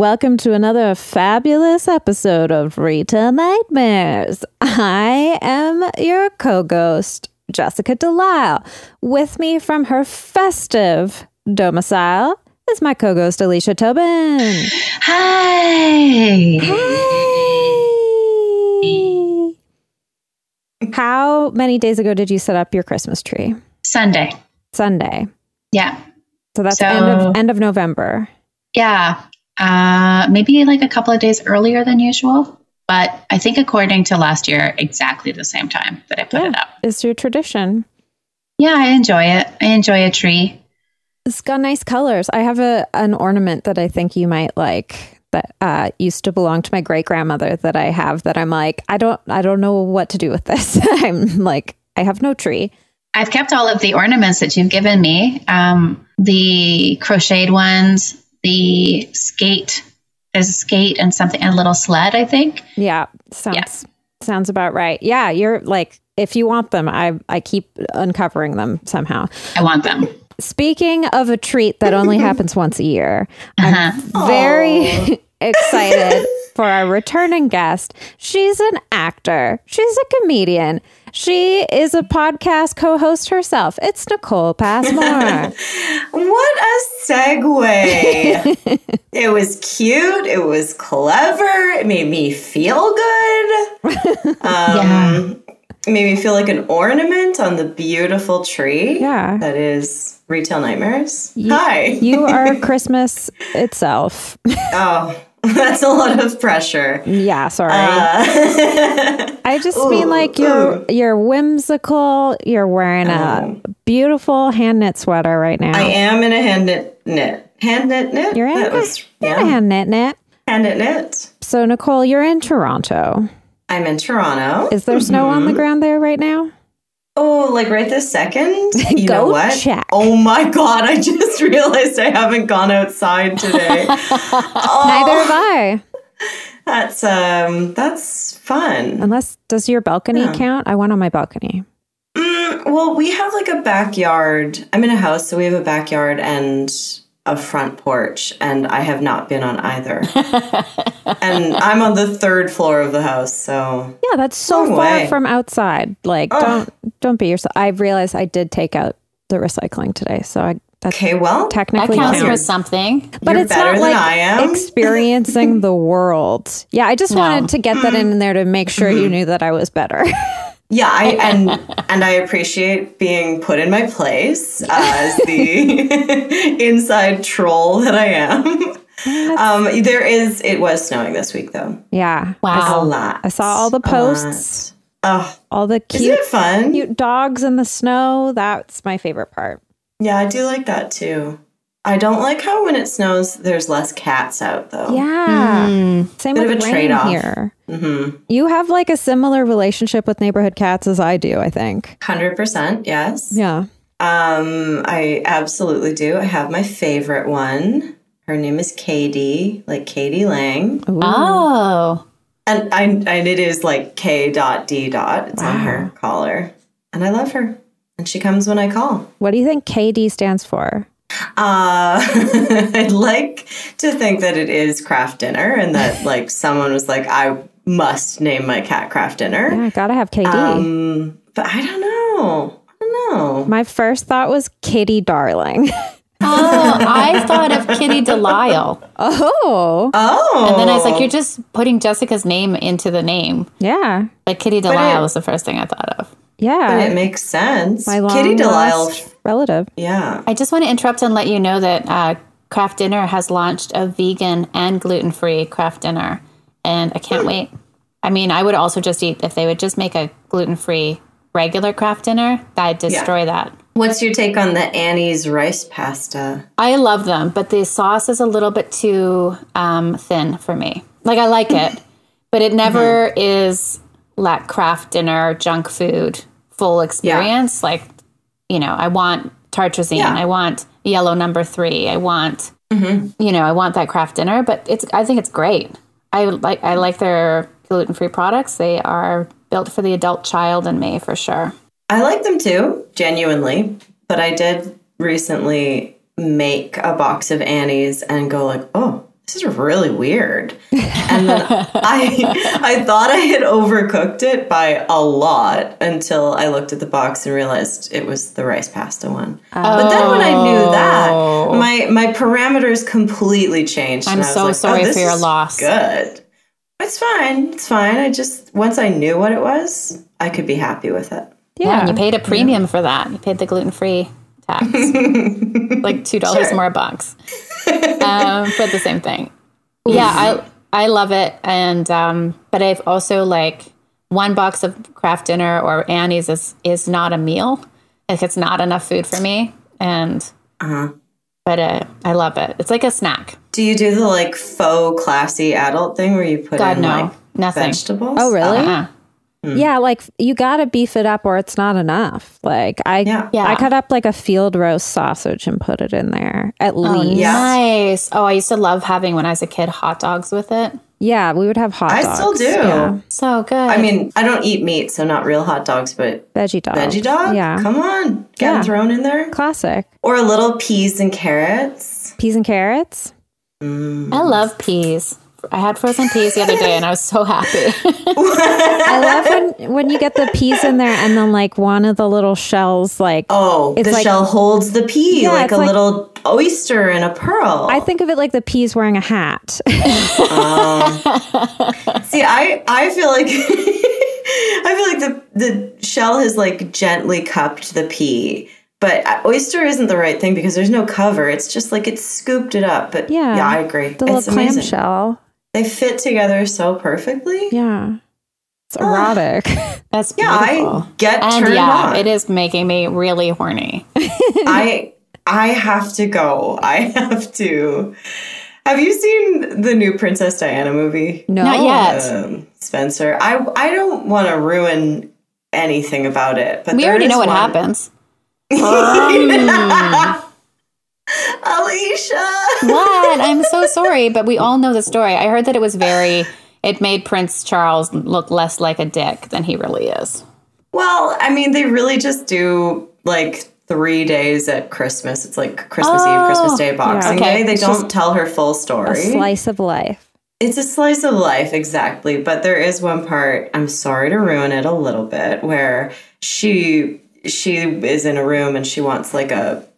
welcome to another fabulous episode of Retail Nightmares. I am your co ghost, Jessica Delisle. With me from her festive domicile is my co ghost, Alicia Tobin. Hi. Hi. How many days ago did you set up your Christmas tree? Sunday. Sunday. Yeah. So that's So- end of end of November. Yeah. Uh, maybe like a couple of days earlier than usual. But I think according to last year, exactly the same time that I put it up. It's your tradition. Yeah, I enjoy it. I enjoy a tree. It's got nice colors. I have a an ornament that I think you might like that uh, used to belong to my great grandmother that I have that I'm like I don't I don't know what to do with this. I'm like I have no tree. I've kept all of the ornaments that you've given me. Um, the crocheted ones, the skate. There's a skate and something, and a little sled, I think. Yeah, sounds sounds about right. Yeah, you're like if you want them, I I keep uncovering them somehow. I want them. Speaking of a treat that only happens once a year, Uh-huh. I'm very excited for our returning guest. She's an actor, she's a comedian, she is a podcast co host herself. It's Nicole Passmore. What a segue. it was cute. It was clever. It made me feel good. Um, Yeah. It made me feel like an ornament on the beautiful tree. Yeah. That is Retail Nightmares. Hi. you are Christmas itself. oh, that's a lot of pressure. yeah, sorry. Uh, I just mean like you're you're whimsical. You're wearing a beautiful hand knit sweater right now. I am in a hand knit knit. Hand knit knit? You're in, That a- was, you're in yeah. a hand knit knit. Hand knit knit. So Nicole, you're in Toronto. I'm in Toronto. Is there snow on Mm-hmm. the ground there right now? Oh, like right this second? You Go know what? check. Oh my god, I just realized I haven't gone outside today. oh, Neither have I. That's um that's fun. Unless does your balcony Yeah. count? I went on my balcony. Mm, well, we have like a backyard. I'm in a house, so we have a backyard and a front porch, and I have not been on either. and I'm on the third floor of the house, so Yeah, that's so Long far way. from outside. Like don't don't be yourself. I realized I did take out the recycling today, so I that's okay. Well, technically counts counts. for something. but You're it's not like I am. experiencing the world. Yeah, I just No. wanted to get that in there to make sure Mm-hmm. you knew that I was better. Yeah, I and and I appreciate being put in my place as the inside troll that I am. Um, there is. It was snowing this week, though. yeah. Wow. A Wow. lot. I saw all the posts, Oh, all the isn't cute it fun? cute dogs in the snow. That's my favorite part. yeah, I do like that too. I don't like how when it snows, there's less cats out though. Yeah. Same Bit of with a rain trade-off. here. Mm-hmm. You have like a similar relationship with neighborhood cats as I do, I think. Hundred percent. Yes. Yeah. Um, I absolutely do. I have my favorite one. Her name is Katie, like k.d. lang. Ooh. Oh. And I and it is like K dot D dot. It's on her collar. And I love her. And she comes when I call. What do you think KD stands for? Uh I'd like to think that it is Kraft Dinner and that like someone was like, I must name my cat Kraft Dinner. Yeah, gotta have KD. Um but I don't know. I don't know. my first thought was Kitty Darling. Oh, I thought of Kitty Delisle. oh. Oh And then I was like, you're just putting Jessica's name into the name. Yeah. Like Kitty Delisle it- was the first thing I thought of. Yeah. but it makes sense. my long Kitty Delisle relative. yeah. I just want to interrupt and let you know that uh, Kraft Dinner has launched a vegan and gluten free Kraft Dinner. And I can't wait. I mean, I would also just eat, if they would just make a gluten free regular Kraft Dinner, I'd destroy that. What's your take on the Annie's rice pasta? I love them, but the sauce is a little bit too um, thin for me. Like I like it, but it never is like Kraft Dinner junk food full experience. Like you know, I want tartrazine, Yeah. I want yellow number three, I want mm-hmm. you know, I want that Kraft Dinner. But it's I think it's great. I like I like their gluten free products. They are built for the adult child in me for sure. I like them too, genuinely. But I did recently make a box of Annie's and go like, oh, this is really weird. And then I I thought I had overcooked it by a lot until I looked at the box and realized it was the rice pasta one. But then when I knew that, oh. my my parameters completely changed. I'm and I was so like, sorry oh, this for your loss. Good. It's fine. It's fine. I just once I knew what it was, I could be happy with it. Yeah, and Yeah. you paid a premium for that. You paid the gluten free tax, like two dollars Sure. more a box um, for the same thing. Yeah, I I love it, and um, but I've also like one box of Kraft Dinner or Annie's is is not a meal. Like it's not enough food for me, and Uh-huh. but uh, I love it. It's like a snack. Do you do the like faux classy adult thing where you put God in no, like nothing. vegetables? Oh, really? Uh-uh. Yeah, like you got to beef it up or it's not enough. Like I Yeah. Yeah. I cut up like a field roast sausage and put it in there at Oh, least. Yeah. nice. Oh, I used to love having when I was a kid hot dogs with it. Yeah, we would have hot I dogs. still do. Yeah. So good. I mean, I don't eat meat, so not real hot dogs, but Veggie dog. veggie dog? Yeah. Come on. Get Yeah. thrown in there. Classic. Or a little peas and carrots. Peas and carrots. Mm. I love peas. I had frozen peas the other day, and I was so happy. I love when when you get the peas in there and then like one of the little shells like Oh, It's the like- shell holds the pea Yeah, like a like- little oyster in a pearl. I think of it like the peas wearing a hat. See, I I feel like I feel like the the shell has like gently cupped the pea. But uh, oyster isn't the right thing because there's no cover. It's just like it's scooped it up. But Yeah. yeah, I agree. the little it's amazing. clamshell. They fit together so perfectly. Yeah. It's erotic. That's Yeah. I get and turned yeah, on. it is making me really horny. I I have to go. I have to. Have you seen the new Princess Diana movie? no. Not yet. Um, Spencer, I I don't want to ruin anything about it, but we there already is know what one- happens. Alicia. What? I'm so sorry, but we all know the story. I heard that it was very. It made Prince Charles look less like a dick than he really is. Well, I mean, they really just do like three days at Christmas. It's like Christmas Eve, Christmas oh, Day, Boxing okay. Day. They It's don't tell her full A story. slice of life. It's a slice of life, exactly. But there is one part, I'm sorry to ruin it a little bit, where she she is in a room and she wants like a I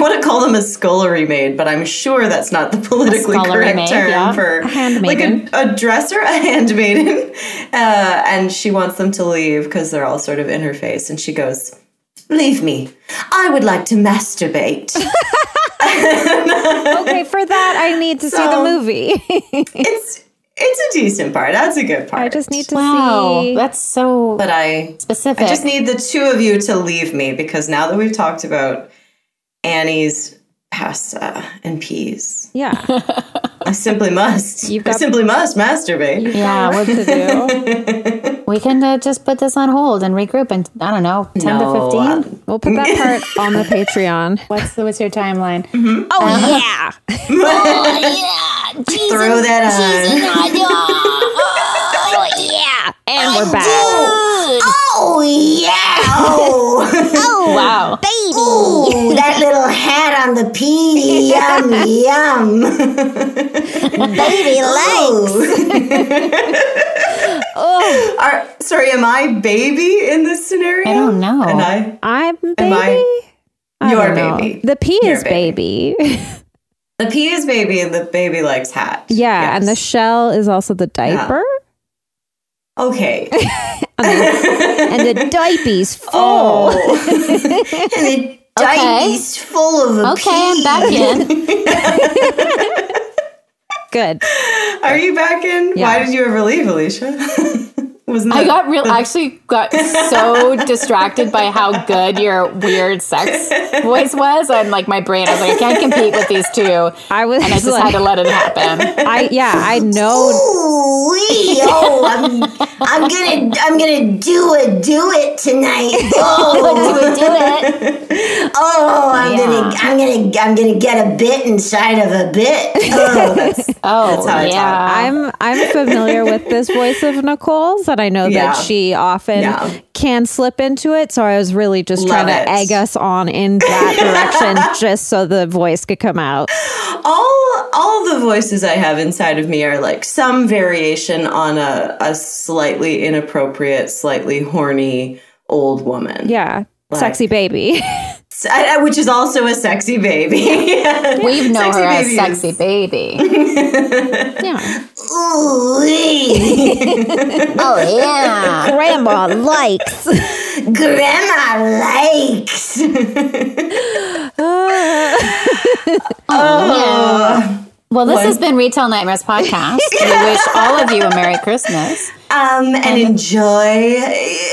want to call them a scullery maid, but I'm sure that's not the politically correct maid, term yeah. for A handmaiden. like a, a dresser, a handmaiden, uh, and she wants them to leave because they're all sort of in her face, and she goes, "Leave me. I would like to masturbate." Okay, for that I need to see the movie. it's it's a decent part. That's a good part. I just need to Wow, see. that's so but I specific. I just need the two of you to leave me because now that we've talked about Annie's pasta and peas, Yeah. I simply must. You've I simply must masturbate. yeah, what to do. we can uh, just put this on hold and regroup and I don't know ten No, to uh, fifteen. We'll put that part on the Patreon. What's the, what's your timeline? Oh yeah. Throw that on. Oh yeah. And we're back. Oh yeah! Oh, Wow, Ooh, that little hat on the pea, yum yum. Baby likes. Oh, Are, sorry, am I baby in this scenario? I don't know. And I, I'm baby. I- I You're baby. The P You're is baby. the pea is baby, and the baby likes hat. yeah, and the shell is also the diaper. okay. And the diaper's full. Oh, and the diaper's full of a okay, I'm back in. Good. Are you back in? Yeah. Why did you ever leave, Alicia? Wasn't I got real. Actually, got so distracted by how good your weird sex voice was, and like my brain, I was like, I can't compete with these two, I was and I just like, had to let it happen. I yeah, I know. Ooh, wee, oh, I'm, I'm gonna, I'm gonna do it oh. do it tonight. Oh, do it. oh, I'm gonna, I'm gonna, I'm gonna get a bit inside of a bit. Oh, Oh, how I talk. yeah. I'm I'm familiar with this voice of Nicole's, and I know Yeah. that she often Yeah. can slip into it. So I was really just Love trying it. to egg us on in that direction, just so the voice could come out. all all the voices I have inside of me are like some variation on a, a slightly inappropriate, slightly horny old woman. Yeah. Sexy baby. S- I- I- which is also a sexy baby. We know Sexy her as sexy baby. yeah. Oh yeah. Grandma likes. Grandma likes. Oh, yeah. Oh. Well, this has been Retail Nightmares podcast. We wish all of you a Merry Christmas. Um, and enjoy,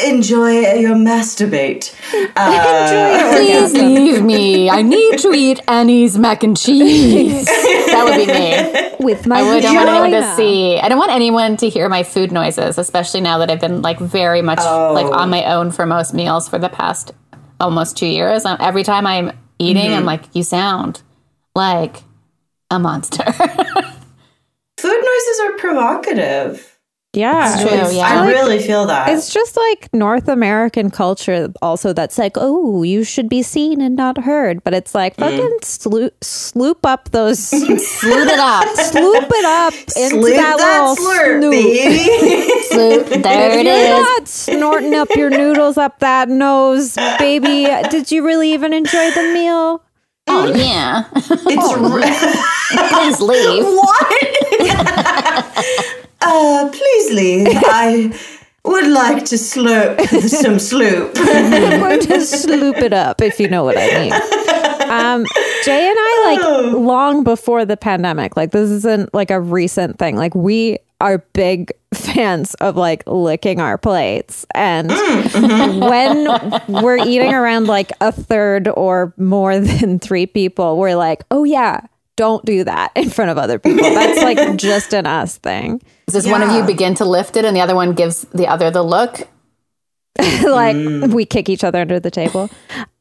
enjoy your masturbate. Uh, Please leave me. I need to eat Annie's mac and cheese. That would be me. With my I would- don't want anyone to see. I don't want anyone to hear my food noises, especially now that I've been like very much like on my own for most meals for the past almost two years. Um, Every time I'm eating, I'm like, you sound like a monster. food noises are provocative. Yeah. True, It's- yeah. I really feel that. It's just like North American culture, also that's like, oh, you should be seen and not heard. But it's like mm. fucking sloop, sloop up those, sloop it up. Sloop it up into Slurp that, that little slurp, snoop. baby. Sloot. There it You're is. not snorting up your noodles up that nose, baby. Did you really even enjoy the meal? Oh yeah. it's re- Please leave. what? uh, please leave. I would like to slurp some sloop. I'm going to sloop it up, if you know what I mean. Um, Jay and I, like, long before the pandemic, like, this isn't like a recent thing. Like, we are big fans of like licking our plates. And when we're eating around like a third or more than three people, we're like, oh, yeah. Don't do that in front of other people. That's like just an us thing. Does one of you begin to lift it and the other one gives the other the look? like Mm. we kick each other under the table.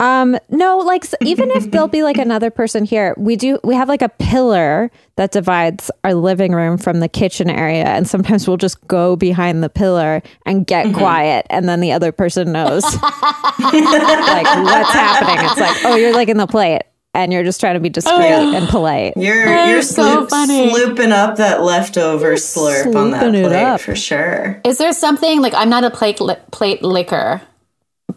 Um, no, like even if there'll be like another person here, we do we have like a pillar that divides our living room from the kitchen area, and sometimes we'll just go behind the pillar and get Mm-hmm. quiet, and then the other person knows like what's happening. It's like, oh, you're like in the plate. And you're just trying to be discreet oh, and polite. You're That you're is so sloop, funny. slooping up that leftover slurp on that plate up. for sure. Is there something like I'm not a plate li- plate licker,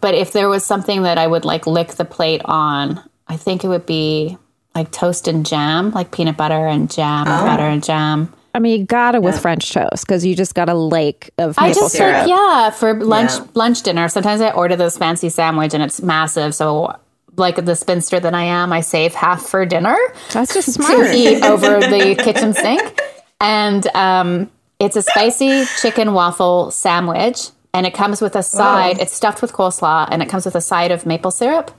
but if there was something that I would like lick the plate on, I think it would be like toast and jam, like peanut butter and jam, Oh. butter and jam. I mean, you got to with French toast because you just got a lake of I maple just syrup. like yeah for lunch Yeah. lunch dinner. Sometimes I order this fancy sandwich and it's massive, so. Like the spinster that I am, I save half for dinner. That's just to eat over the kitchen sink. And um, it's a spicy chicken waffle sandwich. And it comes with a side, it's stuffed with coleslaw, and it comes with a side of maple syrup.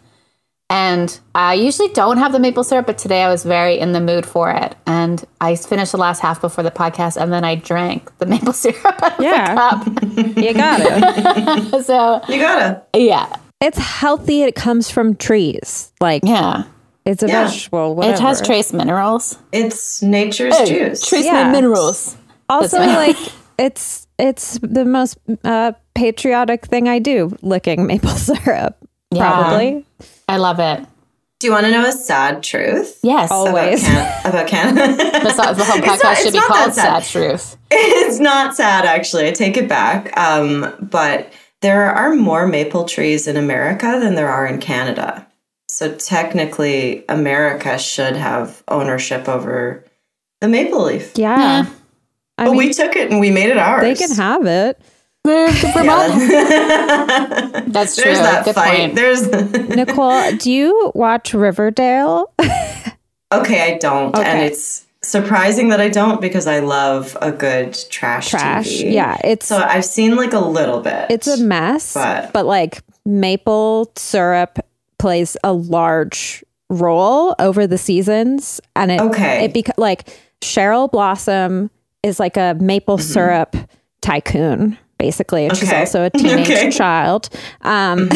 And I usually don't have the maple syrup, but today I was very in the mood for it. And I finished the last half before the podcast, and then I drank the maple syrup out of Yeah. the You got it. So, You gotta. yeah, it's healthy. It comes from trees. Like yeah. it's a Yeah. vegetable. Whatever. It has trace minerals. It's nature's juice. Trace Yeah. minerals. Also, like it's it's the most uh, patriotic thing I do. Licking maple syrup. Yeah. Probably. I love it. Do you want to know a sad truth? Yes. Always. About, Can- about Canada. That's not, the whole podcast not- should be called sad. Sad Truth. it's not sad, actually. I take it back. Um, but there are more maple trees in America than there are in Canada. So technically, America should have ownership over the maple leaf. Yeah. Yeah. I But mean, we took it and we made it ours. they can have it. Yeah. That's true. There's that Good fight. point. There's Nicole, do you watch Riverdale? okay. I don't, and it's surprising that I don't because I love a good trash Trash. TV. Yeah. It's So I've seen like a little bit. it's a mess, But- but like maple syrup plays a large role over the seasons, and it Okay. it beca- like Cheryl Blossom is like a maple syrup tycoon. Basically, and she's Mm-hmm. Also a teenage Okay. Mm-hmm. child. Um,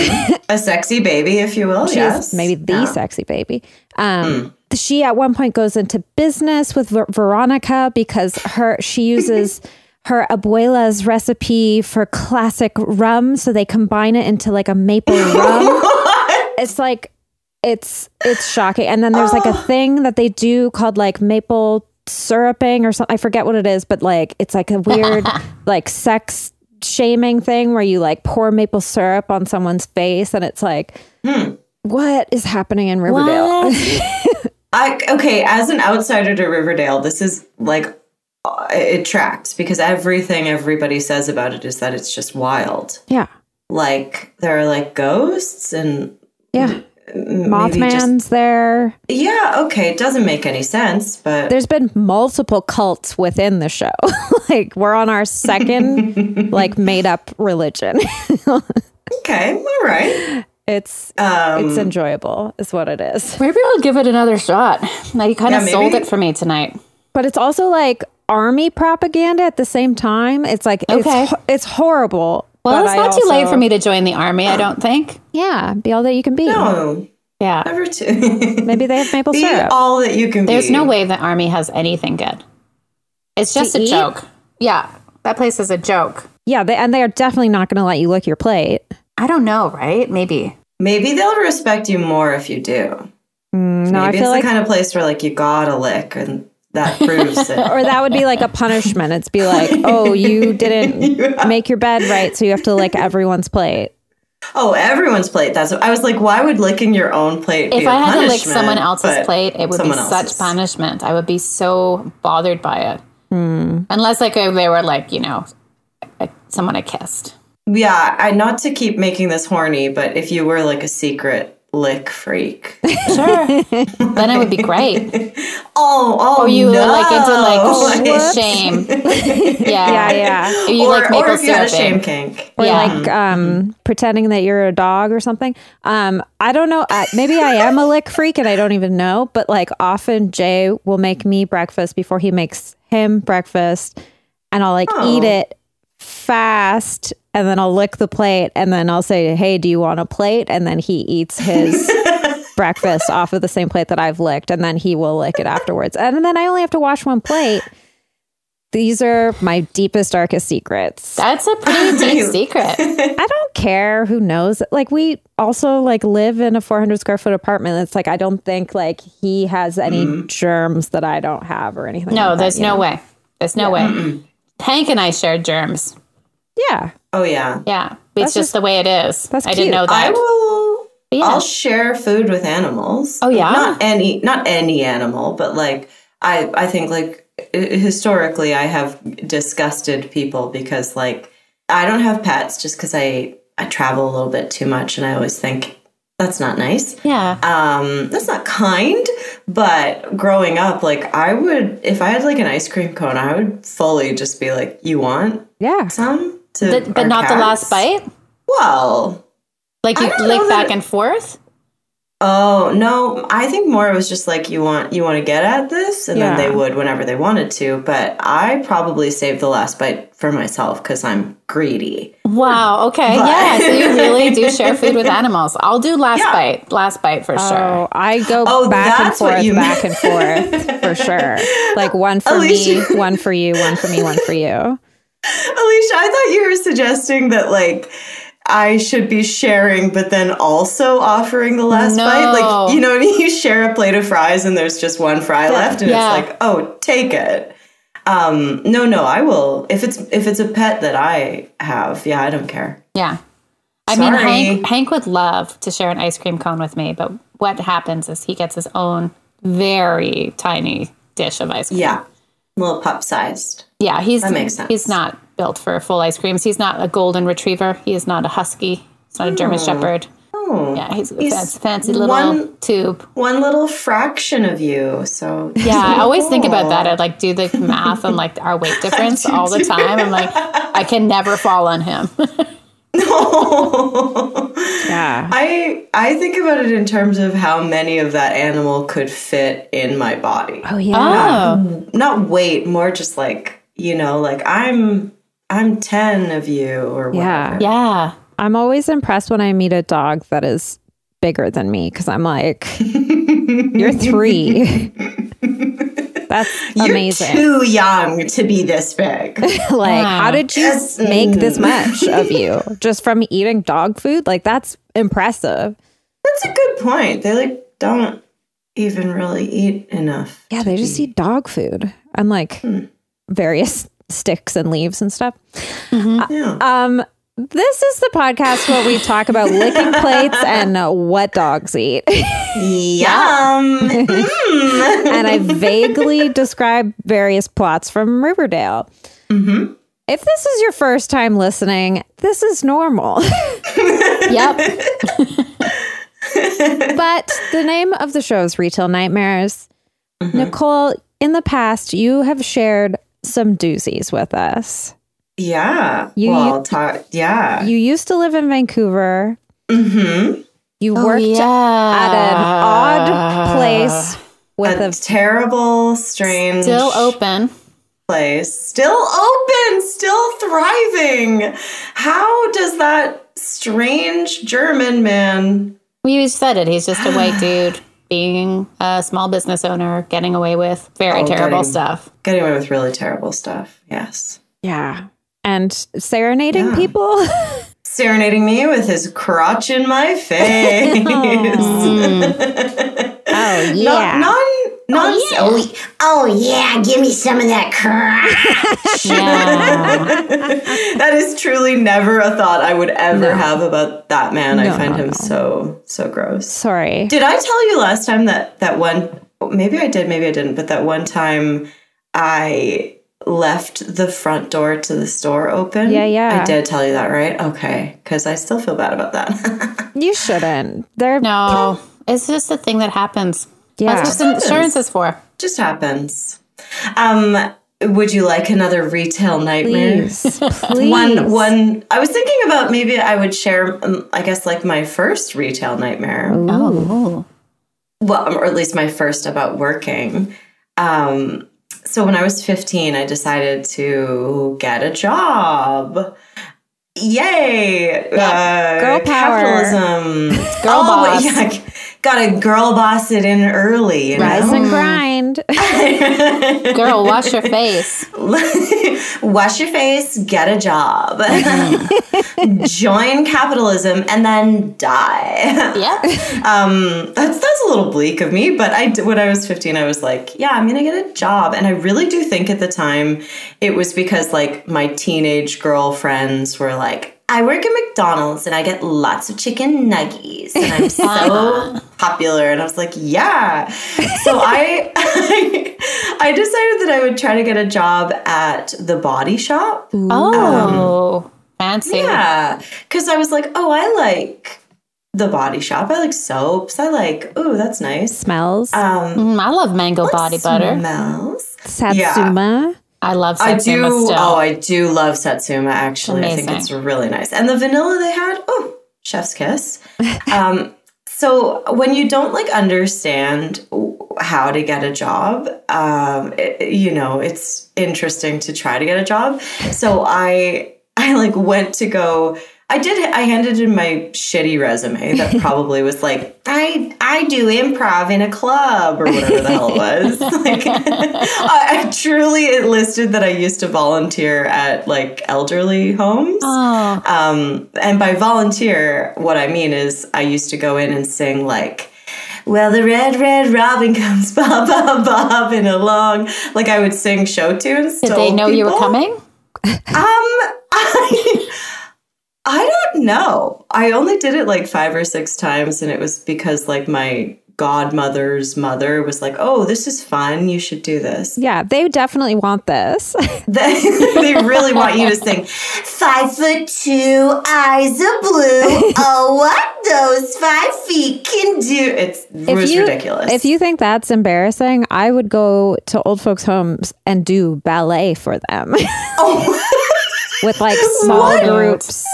a sexy baby, if you will. She's yes, maybe the Yeah. sexy baby. Um, She at one point goes into business with Ver- Veronica because her she uses her abuela's recipe for classic rum, so they combine it into like a maple rum. It's like it's it's shocking. And then there's like a thing that they do called like maple syruping or something. I forget what it is, but like it's like a weird like sex shaming thing where you like pour maple syrup on someone's face and it's like hmm. what is happening in Riverdale? I okay, as an outsider to Riverdale, this is like uh, it tracks because everything everybody says about it is that it's just wild. yeah. Like there are like ghosts and Yeah. Mothman's just there. yeah. Okay, it doesn't make any sense, but There's been multiple cults within the show. like we're on our second like made up religion. okay, all right. It's Um, it's enjoyable is what it is. Maybe I'll give it another shot. Now you kind Yeah, of sold it for me tonight. But it's also like army propaganda at the same time. It's like Okay. it's it's horrible. Well, but it's I not too late for me to join the army, I don't think. Yeah, be all that you can be. no, Yeah. never to Maybe they have maple be syrup. all that you can There's be. no way the army has anything good. It's just To a eat? joke. Yeah. That place is a joke. yeah, they, and they are definitely not going to let you lick your plate. I don't know, right? Maybe. Maybe they'll respect you more if you do. Mm, no, I Maybe feel it's like the kind of place where like you gotta lick and that proves it. or that would be like a punishment. It's be like, oh, you didn't make your bed right, so you have to lick everyone's plate. Oh, everyone's plate. That's I was like, why would licking your own plate? If be a I had to lick someone else's But plate, it would be someone such punishment. I would be so bothered by it. Hmm. Unless like they were like, you know, someone I kissed. Yeah, I not to keep making this horny, but if you were like a secret lick freak, Sure. then it would be great. oh, oh, Or you were no. like into like Whoops. shame. Yeah. Yeah, yeah. If you or, like maple or if you had a shame kink. Or Yeah. like um, pretending that you're a dog or something. Um, I don't know. I, maybe I am a lick freak and I don't even know. But like often Jay will make me breakfast before he makes him breakfast, and I'll like Oh. eat it fast, and then I'll lick the plate, and then I'll say, "Hey, do you want a plate?" And then he eats his. breakfast off of the same plate that I've licked, and then he will lick it afterwards. And then I only have to wash one plate. These are my deepest, darkest secrets. That's a pretty deep secret. I don't care who knows. Like we also like live in a 400 square foot apartment. It's like I don't think like he has any mm-hmm. germs that I don't have or anything. No, like there's you no know? way. There's no way. Hank and I shared germs. Yeah, Oh yeah, Yeah. It's That's just, just- the way it is. that's I didn't know that. I will. Yeah. I'll share food with animals. Oh, yeah? not any, not any animal, but like I, I think like historically, I have disgusted people because like I don't have pets just because I I travel a little bit too much, and I always think that's not nice. yeah. um that's not kind but growing up like i would if i had like an ice cream cone i would fully just be like you want yeah. some to The- but not the last bite? well Like you lick back that- and forth? Oh no i think more it was just like you want you want to get at this and Yeah. then they would whenever they wanted to but i probably saved the last bite for myself because i'm greedy Wow. Okay. But- yeah. So you really do share food with animals. I'll do last Yeah. bite. Last bite for sure. Oh, I go Oh, back and forth, you back and forth for sure. Like one for Alicia- me, one for you, one for me, one for you. alicia i thought you were suggesting that like I should be sharing, but then also offering the last No. bite. Like, you know, you share a plate of fries and there's just one fry left, and Yeah. it's like, oh, take it. Um, no, no, I will. If it's if it's a pet that I have, yeah, I don't care. Yeah. I mean, Hank, Hank would love to share an ice cream cone with me, but what happens is he gets his own very tiny dish of ice cream. Yeah, a little pup sized. Yeah, he's That makes sense. he's not built for full ice creams. He's not a golden retriever. He is not a husky. He's not a German oh. shepherd. Oh, Yeah, he's a He's fancy, fancy little one- tube. one little fraction of you. So Yeah, I always think about that. I like do the math on like our weight difference all the time. I'm like, I can never fall on him. No. Yeah. I I think about it in terms of how many of that animal could fit in my body. Oh yeah. oh, Not weight, more just like you know, like I'm I'm ten of you or whatever. Yeah. yeah. I'm always impressed when I meet a dog that is bigger than me because I'm like, you're three. That's You're amazing. too young to be this big. like, Wow. how did you Yes. make this much of you just from eating dog food? Like, that's impressive. That's a good point. They like don't even really eat enough. Yeah, they just eat dog food and like hmm. various sticks and leaves and stuff. Yeah. Um, this is the podcast where we talk about licking plates and uh, what dogs eat. Yum. Mm. and I vaguely describe various plots from Riverdale. If this is your first time listening, this is normal. Yep. but the name of the show is Retail Nightmares. Nicole, in the past, you have shared some doozies with us. Yeah. You- well, ta- yeah. You used to live in Vancouver. mm-hmm. You Oh, worked yeah. at an odd place with A a terrible, strange Still open. place. Still open, still thriving. How does that strange German man We said it. He's just a white dude being a small business owner, getting away with very Oh, terrible getting- stuff. getting away with really terrible stuff? Yes. yeah, and serenading Yeah. people. Serenading me with his crotch in my face. Mm. oh Not, non, non, Oh, oh yeah, give me some of that crap. Yeah. that is truly never a thought I would ever have about that man. I find no, him no. so so gross. Sorry. Did I tell you last time that that one? Oh, maybe I did, maybe I didn't. But that one time I left the front door to the store open. Yeah, yeah. I did tell you that, right? Okay, because I still feel bad about that. You shouldn't. They're No, it's just a thing that happens. Yeah. That's what insurance is for. Just happens. Um, would you like another retail nightmare? please, please. One, one. I was thinking about maybe I would share. Um, I guess like my first retail nightmare. Oh. well, or at least my first about working. Um, so when I was 15, I decided to get a job. Yay! Uh, Girl power. Capitalism. Girl oh, boss. Yeah, gotta girl boss it in early. You Rise know? and grind. Girl, wash your face. Wash your face, get a job, join capitalism, and then die. Yep. um that's that's a little bleak of me but i d- when i was 15 i was like yeah i'm gonna get a job and i really do think at the time it was because like my teenage girlfriends were like i work at mcdonald's and i get lots of chicken nuggies and i'm so popular and i was like yeah so i i decided that i would try to get a job at the body shop Oh, fancy. yeah, because I was like, oh, I like the body shop. I like soaps. I like, oh, that's nice. Smells. Um, Mm, I love mango body butter. Smells. Satsuma. I love Satsuma I do. still. Oh, I do love Satsuma. Actually, I think it's really nice. And the vanilla they had, oh, chef's kiss. um, so when you don't like understand how to get a job, um, it- you know, it's interesting to try to get a job. So I, I like went to go. I did. I handed in my shitty resume that probably was like, I I do improv in a club or whatever the hell it was. Like, I, I truly it listed that I used to volunteer at like elderly homes. oh, Um, and by volunteer, what I mean is I used to go in and sing like, well, the red, red robin comes bob, bob, bobbing along. Like I would sing show tunes. did they know you were coming? Um, I, I don't know. I only did it like five or six times, and it was because like my godmother's mother was like, "Oh, this is fun. You should do this." Yeah, they definitely want this. They, they really want you to sing. Five foot two, eyes of blue. Oh, what those five feet can do. It's it was you, ridiculous. If you think that's embarrassing, I would go to old folks' homes and do ballet for them oh. with like small groups.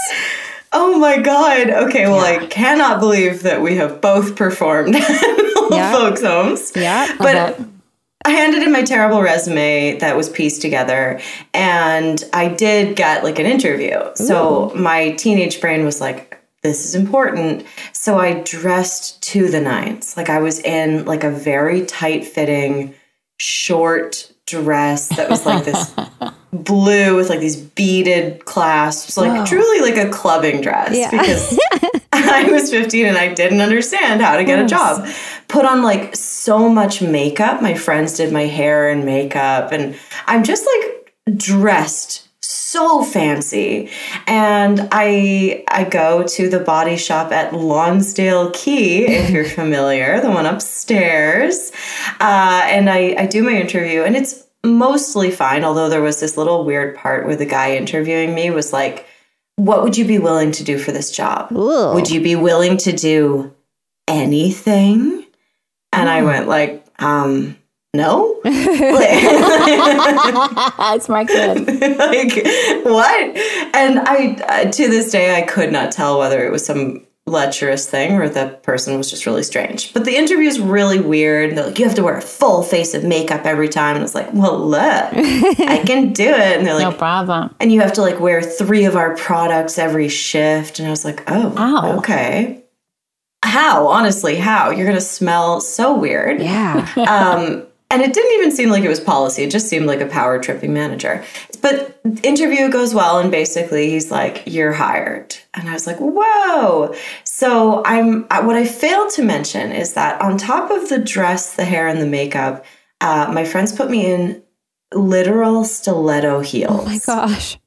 Oh my god. Okay, well, I cannot believe that we have both performed Yeah. folks' homes. Yeah. But Okay. I handed in my terrible resume that was pieced together and I did get like an interview. So my teenage brain was like, this is important. So I dressed to the nines. Like I was in like a very tight fitting short dress that was like this blue with like these beaded clasps, like truly like a clubbing dress Yeah. because I was 15 and I didn't understand how to get a job. put on like so much makeup. My friends did my hair and makeup, and I'm just like dressed so fancy. And I I go to the body shop at Lonsdale Quay, if you're familiar, the one upstairs. Uh, and I, I do my interview, and it's mostly fine, although there was this little weird part where the guy interviewing me was like, What would you be willing to do for this job? Ooh. Would you be willing to do anything? And I went like, um, no. It's my kid. like what? And I uh, to this day I could not tell whether it was some lecherous thing or the person was just really strange. But the interview is really weird. They're like, you have to wear a full face of makeup every time. And I was like, well, look, I can do it. And they're like, No problem. and you have to like wear three of our products every shift. And I was like, oh, Ow. okay. How? Honestly, how? You're gonna smell so weird. Yeah. Um, and it didn't even seem like it was policy. It just seemed like a power tripping manager. But interview goes well, and basically he's like, "You're hired." And I was like, "Whoa!" So I'm. What I failed to mention is that on top of the dress, the hair, and the makeup, uh, my friends put me in literal stiletto heels oh my gosh.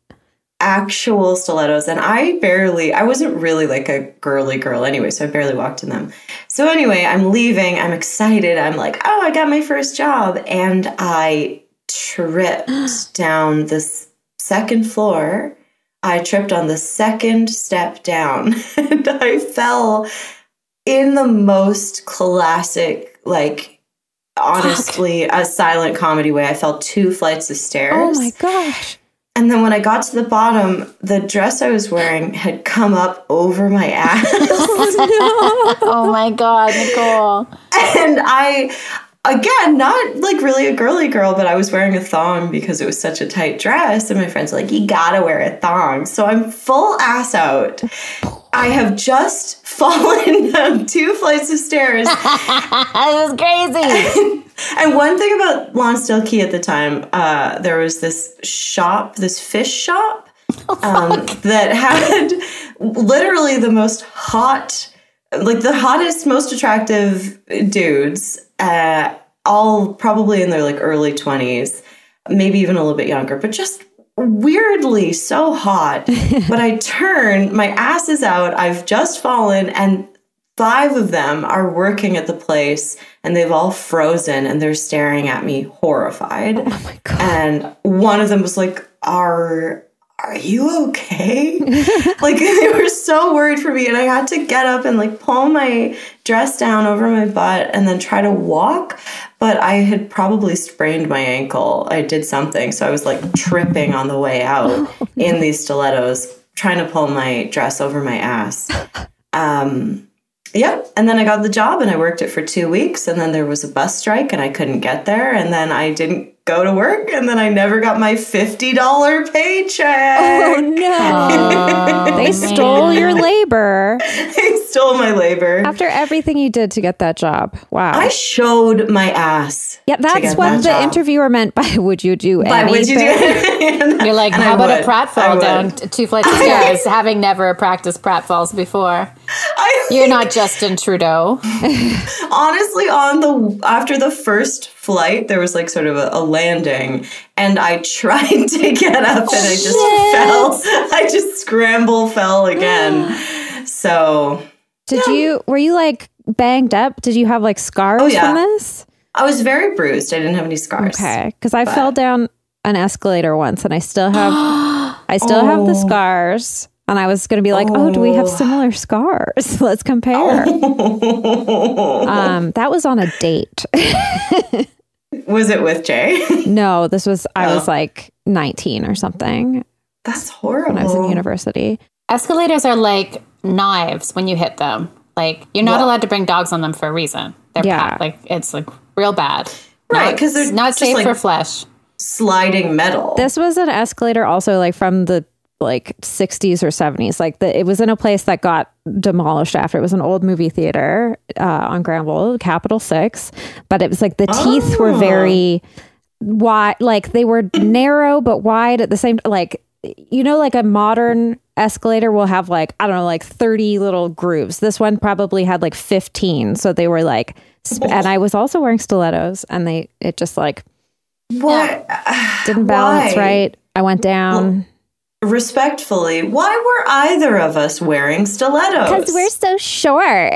Actual stilettos and i barely i wasn't really like a girly girl anyway so i barely walked in them. So anyway i'm leaving i'm excited i'm like oh i got my first job and i tripped down this second floor. I tripped on the second step down and i fell in the most classic like honestly a silent comedy way. I fell two flights of stairs. Oh my gosh. And then when I got to the bottom, the dress I was wearing had come up over my ass. Oh, oh my God, Nicole. and I, again, not like really a girly girl, but I was wearing a thong because it was such a tight dress. And my friends were like, you gotta wear a thong. So I'm full ass out. I have just fallen down two flights of stairs. That was crazy. And one thing about Lonsdale Quay at the time, uh, there was this shop, this fish shop, um, that had literally the most hot, like the hottest, most attractive dudes, uh, all probably in their like early 20s, maybe even a little bit younger, but just weirdly so hot. but I turn, my ass is out, I've just fallen, and five of them are working at the place and they've all frozen and they're staring at me horrified. Oh my god. And one of them was like, Are are you okay? like they were so worried for me and I had to get up and like pull my dress down over my butt and then try to walk. But I had probably sprained my ankle. I did something. So I was like tripping on the way out in these stilettos, trying to pull my dress over my ass. Um yeah. And then I got the job and I worked it for two weeks. And then there was a bus strike and I couldn't get there. And then I didn't go to work. And then I never got my $50 paycheck. Oh no. they stole your labor they stole my labor. after everything you did to get that job. Wow. I showed my ass. yeah, that's what that the job. interviewer meant by would you do Why anything? would you do it? You're like, And I how about a would. pratfall down two flights of stairs, having never practiced pratfalls before? I, You're not Justin Trudeau. honestly on the after the first flight there was like sort of a, a landing and i tried to get up and i oh, just fell i just scramble fell again so Did you were you like banged up? Did you have like scars Oh, yeah. from this? i was very bruised i didn't have any scars Okay, because I fell down an escalator once, and I still have, I still have the Oh. scars. And I was going to be like, oh. do we have Oh. similar scars? Let's compare. um, that was on a date. was it with jay no, this was I was Oh. like 19 or something that's horrible when I was in university. Escalators are like knives when you hit them. Like you're not What? allowed to bring dogs on them for a reason. They're Yeah. bad. like it's like real bad. Right, 'cause they're not just, safe like- for flesh. sliding metal This was an escalator also like from the like 60s or 70s. Like the, it was in a place that got demolished after. It was an old movie theater uh, on Granville, Capitol 6, but it was like the teeth were Oh. very wide like they were narrow but wide at the same time. like you know like a modern escalator will have like I don't know like 30 little grooves. This one probably had like 15, so they were like Sp- and I was also wearing stilettos, and they it just like What? didn't balance Why? right. I went down Respectfully, why were either of us wearing stilettos? because we're so short.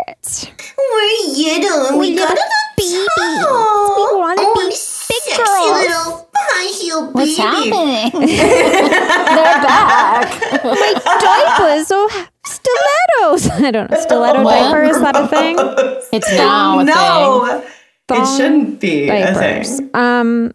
We're little and we got a babies. Oh, We wanna oh, be I'm big sexy girls. little high heel What's baby. happening? They're back. Diapers or stilettos. I don't know. Stiletto What? diaper is that a thing? It's now a thing. no, it shouldn't be diapers. a thing. Um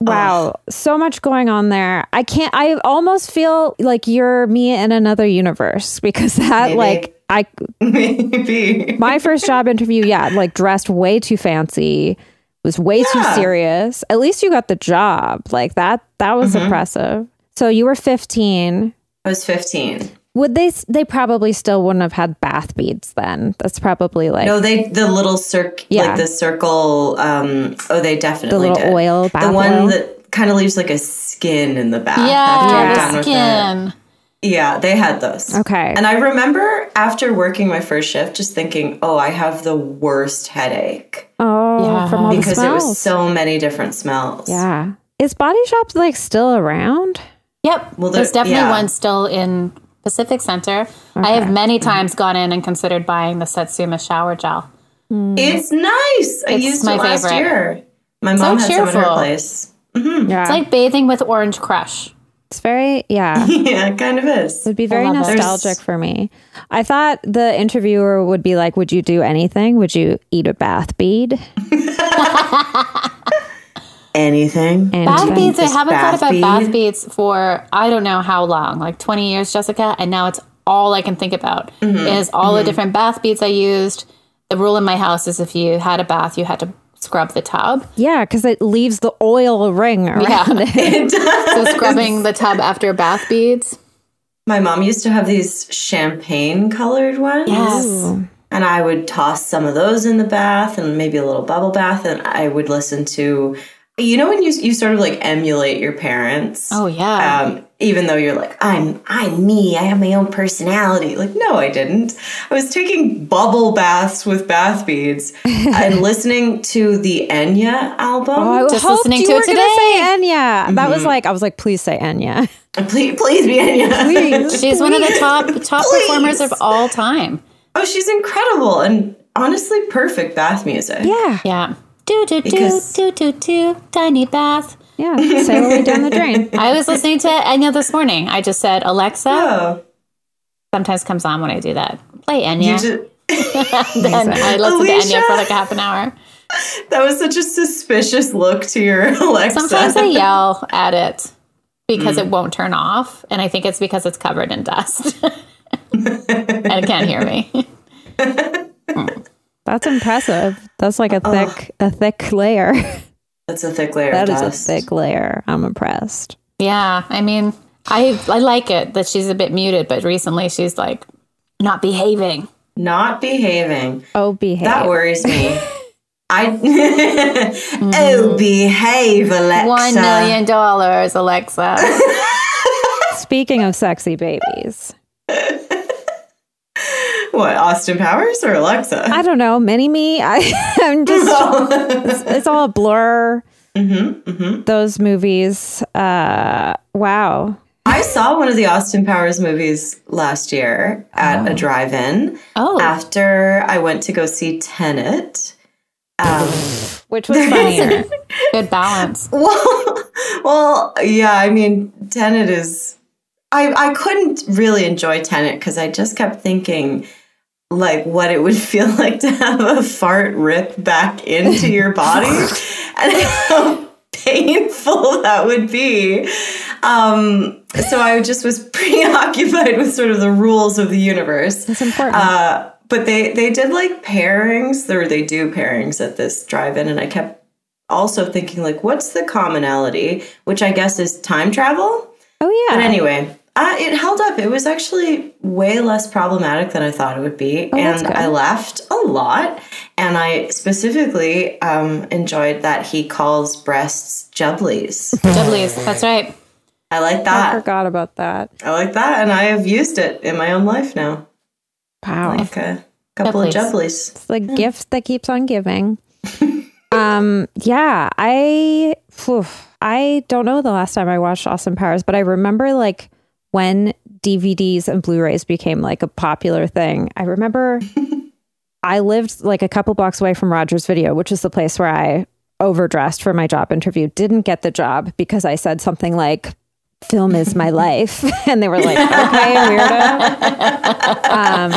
wow, so much going on there. I can't I almost feel like you're me in another universe because that Maybe. like I Maybe. my first job interview, yeah, like dressed way too fancy, was way too serious. At least you got the job. Like that that was Mm-hmm. impressive. So you were 15. I was 15. Would they they probably still wouldn't have had bath beads then. That's probably like No, they the little circ Yeah. like the circle. Um, oh, they the definitely little did. oil bath the one oil. that kind of leaves like a skin in the bath. after you're Yeah, done the with it. skin. Yeah, they had those. Okay. And I remember after working my first shift, just thinking, "Oh, I have the worst headache oh, Yeah. from all because the there smells. was so many different smells." Yeah. Is Body Shop like still around? Yep. Well, There's there- definitely yeah. one still in Pacific Center. I have many mm-hmm. times gone in and considered buying the Satsuma shower gel. Mm. It's nice. I It's used my it last favorite. year. My mom had some in her cheerful. place. Mm-hmm. Yeah. It's like bathing with Orange Crush. It's very yeah. yeah, it kind of is. It'd be very love it. nostalgic for me. I thought the interviewer would be like, "Would you do anything? Would you eat a bath bead?" Anything. And Bath beads, I haven't thought about bead? bath beads for I don't know how long, like 20 years, Jessica. And now it's all I can think about Mm-hmm. is all the different bath beads I used. The rule in my house is if you had a bath, you had to scrub the tub. yeah, because it leaves the oil ring around Yeah. it. So scrubbing the tub after bath beads. My mom used to have these champagne colored ones. Yes. And I would toss some of those in the bath and maybe a little bubble bath. And I would listen to, you know, when you, you sort of like emulate your parents. Oh, yeah. Um, even though you're like, I'm, I'm me, I have my own personality. Like, no, I didn't. I was taking bubble baths with bath beads and listening to the Enya album. Oh, I Just hoped listening you to were it gonna today. say Enya. That Mm-hmm. was like I was like, please say Enya. please, please be Enya. Please. She's one of the top top Please. performers of all time. Oh, she's incredible and honestly perfect bath music. yeah, Yeah. Do do do do do do tiny bath. yeah. Sail away down the drain. I was listening to Enya this morning. I just said Alexa. Oh, Sometimes comes on when I do that. Play Enya. just, then I listen Alicia. to Enya for like a half an hour. that was such a suspicious look to your Alexa. Sometimes I yell at it because it mm. won't turn off, and I think it's because it's covered in dust and it can't hear me. Hmm. That's impressive. That's like a thick, a thick layer. That's a thick layer That of is a thick layer. I'm impressed. Yeah, I mean, I I like it that she's a bit muted, but recently she's like not behaving. Not behaving. Oh, behave. That worries me. I oh mm-hmm. behave, Alexa. One million dollars, Alexa. Speaking of sexy babies, What Austin Powers or Alexa? I don't know. Mini me. I, I'm just. it's, it's all a blur. Mm-hmm, Those movies. Uh, wow. I saw one of the Austin Powers movies last year at a drive-in Oh, after I went to go see Tenet. Um, Which was funnier. good balance. Well, well, yeah. I mean, Tenet is. I I couldn't really enjoy Tenet because I just kept thinking, like, what it would feel like to have a fart rip back into your body, and how painful that would be. Um, so I just was preoccupied with sort of the rules of the universe. It's important. Uh, but they they did like pairings, or they do pairings at this drive-in, and I kept also thinking like, what's the commonality? Which I guess is time travel. oh yeah. But anyway, uh, it held up. It was actually way less problematic than I thought it would be, Oh, and. I laughed a lot. And I specifically um, enjoyed that he calls breasts jubblies. Jubblies, that's right. I like that. I forgot about that. I like that, and I have used it in my own life now. Wow. Like a couple of Jubblies. jubblies. It's the gift that keeps on giving. um, yeah, I phew, I don't know the last time I watched Austin Powers, but I remember like when DVDs and Blu-rays became like a popular thing. I remember I lived like a couple blocks away from Rogers Video, which is the place where I overdressed for my job interview. Didn't get the job because I said something like film is my life and they were like okay weirdo um,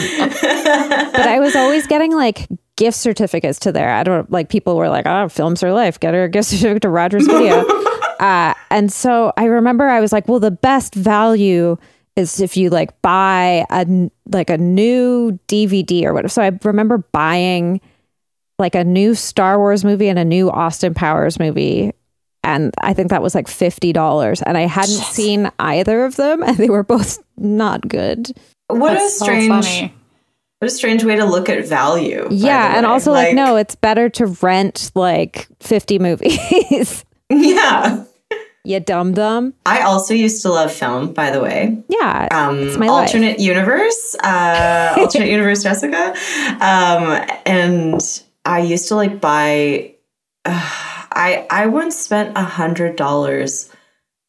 but i was always getting like gift certificates to there i don't like people were like oh films are life get her a gift certificate to rogers video uh, and so i remember i was like well the best value is if you like buy a n- like a new dvd or whatever so i remember buying like a new star wars movie and a new austin powers movie and I think that was like fifty dollars, and I hadn't seen either of them, and they were both not good. What That's a strange, funny. what a strange way to look at value. yeah, and way. also like, no, it's better to rent like fifty movies. yeah. you dumb dumb. I also used to love film, by the way. Yeah, Um, it's my life. alternate universe, uh, alternate universe, Jessica, um, and I used to like buy. Uh, I I once spent a hundred dollars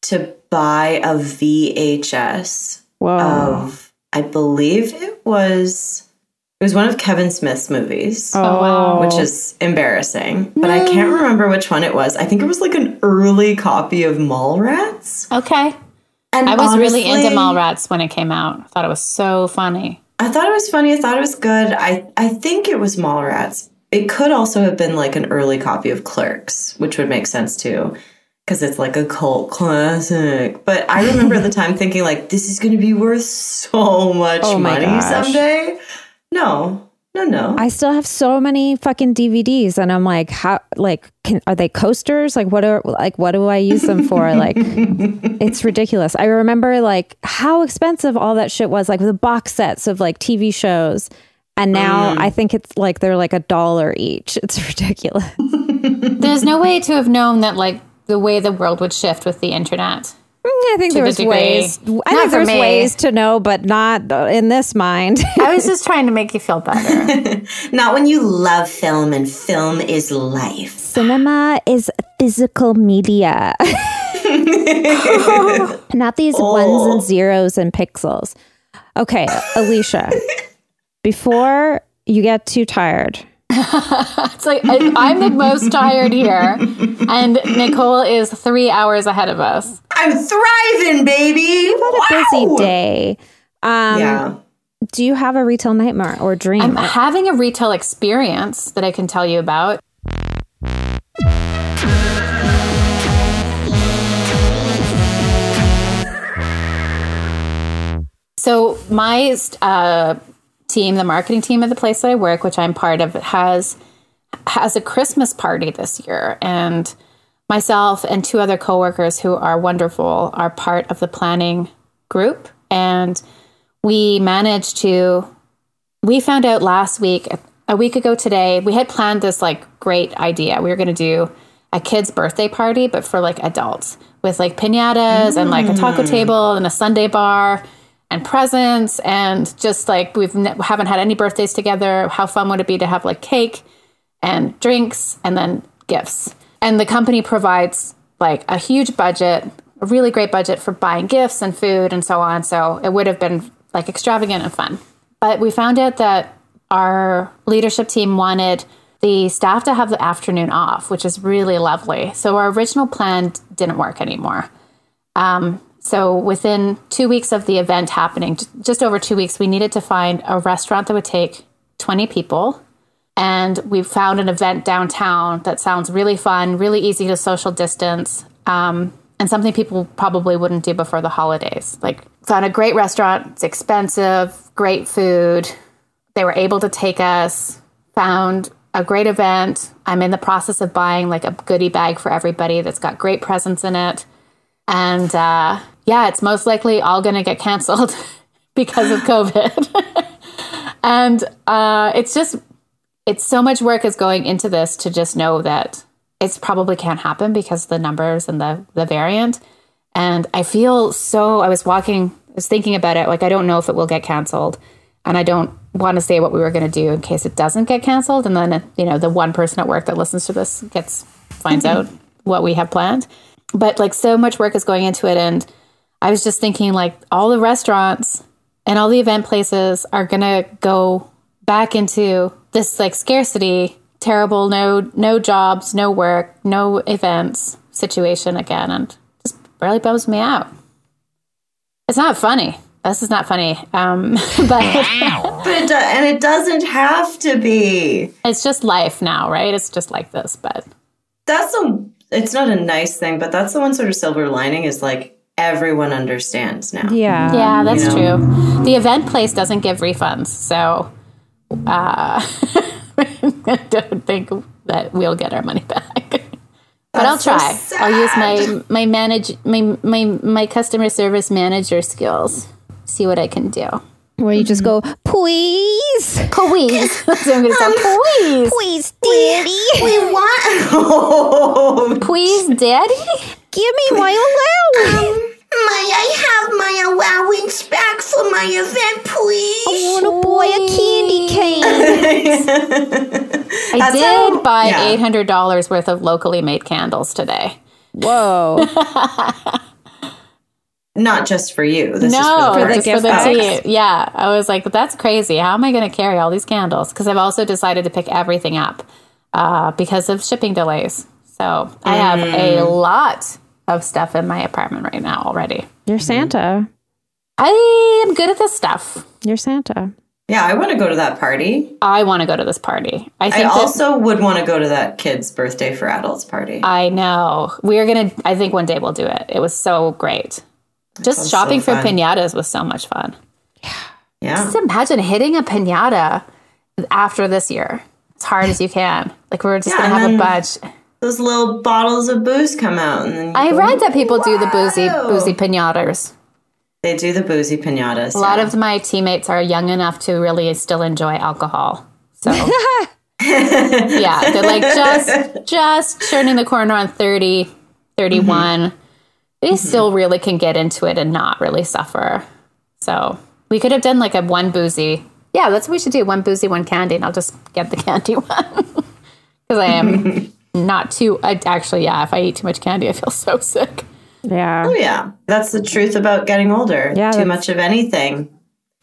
to buy a VHS Whoa. of I believe it was was one of Kevin Smith's movies. oh, wow. Which is embarrassing, but I can't mm. remember which one it was. I think it was like an early copy of Mallrats. Okay. And I was really into honestly- Mallrats when it came out. I thought it was so funny. I thought it was funny. I thought it was good. I, I think it was Mallrats. It could also have been like an early copy of Clerks, which would make sense too, because it's like a cult classic. But I remember at the time thinking like, this is going to be worth so much Oh money gosh. someday. No, no, no. I still have so many fucking DVDs, and I'm like, how? Like, can are they coasters? Like, what are like what do I use them for? Like, it's ridiculous. I remember like how expensive all that shit was, like the box sets of like TV shows. And now mm. I think it's like they're like a dollar each. It's ridiculous. There's no way to have known that like the way the world would shift with the internet. Mm, I think To the there's ways. I Not think there's me. ways to know, but not in this mind. I was just trying to make you feel better. Not when you love film and film is life. Cinema is physical media, not these ones and oh. zeros and pixels. Okay, Alicia, before you get too tired, It's like I, I'm the most tired here, and Nicole is three hours ahead of us. I'm thriving, baby. You had a busy day. Um, Yeah. Do you have a retail nightmare or dream? I'm having a retail experience that I can tell you about. So my uh, team, the marketing team of the place that I work, which I'm part of, has has a Christmas party this year, and myself and two other coworkers who are wonderful are part of the planning group, and we managed to we found out last week a week ago today we had planned this like great idea. We were going to do a kid's birthday party but for like adults with like piñatas and like a taco mm. table and a sundae bar and presents and just like we've ne- haven't had any birthdays together how fun would it be to have like cake and drinks and then gifts and the company provides like a huge budget a really great budget for buying gifts and food and so on so it would have been like extravagant and fun but we found out that our leadership team wanted the staff to have the afternoon off, which is really lovely. So our original plan didn't work anymore. Um, so within two weeks of the event happening, just over two weeks, we needed to find a restaurant that would take 20 people. And we found an event downtown that sounds really fun, really easy to social distance, um, and something people probably wouldn't do before the holidays. Like, found a great restaurant, it's expensive, great food. They were able to take us, found a great event. I'm in the process of buying like a goodie bag for everybody that's got great presents in it. And uh, yeah, it's most likely all going to get canceled because of COVID. and uh, it's just, it's so much work is going into this to just know that it's probably can't happen because the numbers and the the variant. And I feel so. I was walking, I was thinking about it. Like I don't know if it will get canceled, and I don't want to say what we were going to do in case it doesn't get canceled, and then you know the one person at work that listens to this gets finds out what we have planned. But like so much work is going into it, and I was just thinking like all the restaurants and all the event places are going to go back into this like scarcity, terrible no no jobs, no work, no events situation again, and just really bums me out. It's not funny. This is not funny. Um, but But it do- and it doesn't have to be. it's just life now, right? It's just like this. But That's a. It's not a nice thing, but that's the one sort of silver lining is like everyone understands now. Yeah. yeah, that's you true. The event place doesn't give refunds, so uh, I don't think that we'll get our money back. But I'll That's so try. I'll use my my manage my my my customer service manager skills. See what I can do. Where you just go, please, Please, that's what I'm gonna say. Please, please, daddy, We want. Oh, please, daddy. Give me my allowance. Um, may I have my allowance back for my event, please? I want to buy a candy cane. I That's did how- buy yeah. eight hundred dollars worth of locally made candles today. Whoa. not just for you. This No, is for the, just gift for the bags. team. Yeah, I was like, that's crazy. How am I going to carry all these candles? Because I've also decided to pick everything up uh, because of shipping delays. So I have a Mm. lot of stuff in my apartment right now already. You're mm-hmm. Santa. I am good at this stuff. You're Santa. yeah, I want to go to that party. I want to go to this party. I I think that- also would want to go to that kid's birthday for adults party. I know. We're going to, I think one day we'll do it. It was so great. Just shopping so for pinatas was so much fun. yeah. Just imagine hitting a pinata after this year as hard as you can. Like we're just Yeah, gonna have and a bunch. Those little bottles of booze come out, and then I go, read that people do the boozy boozy pinatas. They do the boozy pinatas. A lot of my teammates are young enough to really still enjoy alcohol. So yeah, they're like just just turning the corner on 30, 31. Mm-hmm. They mm-hmm. still really can get into it and not really suffer. So we could have done like a one boozy. Yeah, that's what we should do. One boozy, one candy, and I'll just get the candy one. Because I am not too I actually, yeah, if I eat too much candy, I feel so sick. Yeah. Oh yeah, that's the truth about getting older. Yeah, too much of anything.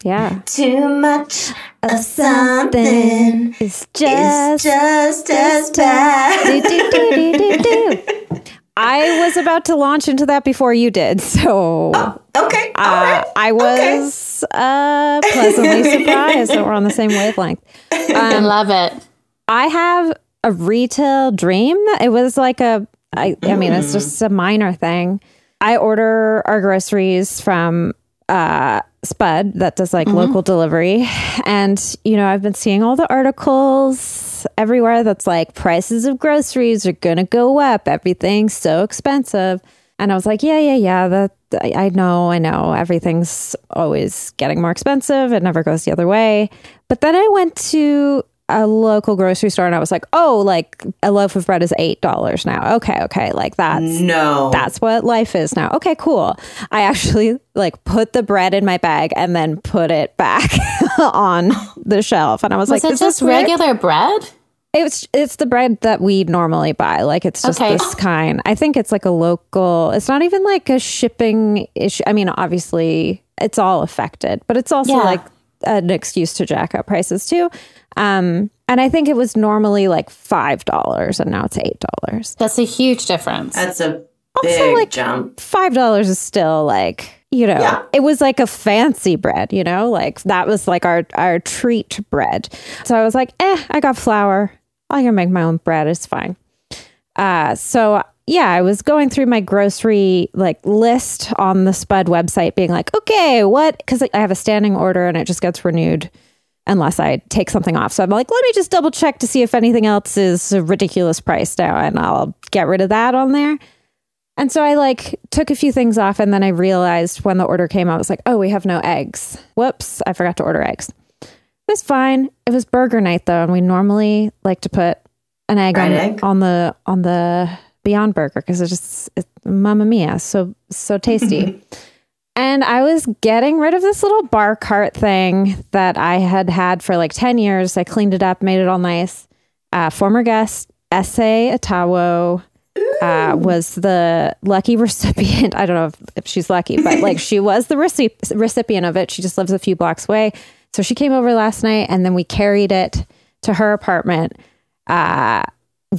Yeah. Too much of something is just. just as bad. do, do, do, do, do, do. I was about to launch into that before you did, so Okay, all uh, right. I was uh, pleasantly surprised that we're on the same wavelength. I love it. I have a retail dream. It was like a, I, I mean, it's just a minor thing. I order our groceries from uh, Spud that does like local delivery. And, you know, I've been seeing all the articles everywhere that's like prices of groceries are going to go up. Everything's so expensive. And I was like, yeah, yeah, yeah, that I, I know, I know. Everything's always getting more expensive. It never goes the other way. But then I went to a local grocery store and I was like, oh, like a loaf of bread is $8 now. Okay, okay. Like that's no, that's what life is now. Okay, cool. I actually like put the bread in my bag and then put it back on the shelf. And I was, Was like, it is this just weird? regular bread? It's it's the bread that we normally buy. Like it's just Okay. this kind. I think it's like a local. It's not even like a shipping issue. I mean, obviously it's all affected, but it's also Yeah. like an excuse to jack up prices too. Um, and I think it was normally like five dollars, and now it's eight dollars. That's a huge difference. that's a big like- jump. Five dollars is still like you know, Yeah. it was like a fancy bread. You know, like that was like our our treat bread. So I was like, eh, I got flour. I can make my own bread. It's fine. Uh, so yeah, I was going through my grocery like list on the Spud website, being like, okay, what? Because I have a standing order and it just gets renewed unless I take something off. So I'm like, let me just double check to see if anything else is a ridiculous price now, and I'll get rid of that on there. And so I like took a few things off, and then I realized when the order came, I was like, oh, we have no eggs. Whoops, I forgot to order eggs. It was fine. It was burger night though, and we normally like to put an egg on, egg? on the on the Beyond Burger because it's just it's, Mamma Mia, so so tasty. And I was getting rid of this little bar cart thing that I had had for like 10 years. I cleaned it up, made it all nice. Uh, former guest, Essay Atawo, uh, was the lucky recipient. I don't know if, if she's lucky, but like she was the recip- recipient of it. She just lives a few blocks away. So she came over last night and then we carried it to her apartment. Uh,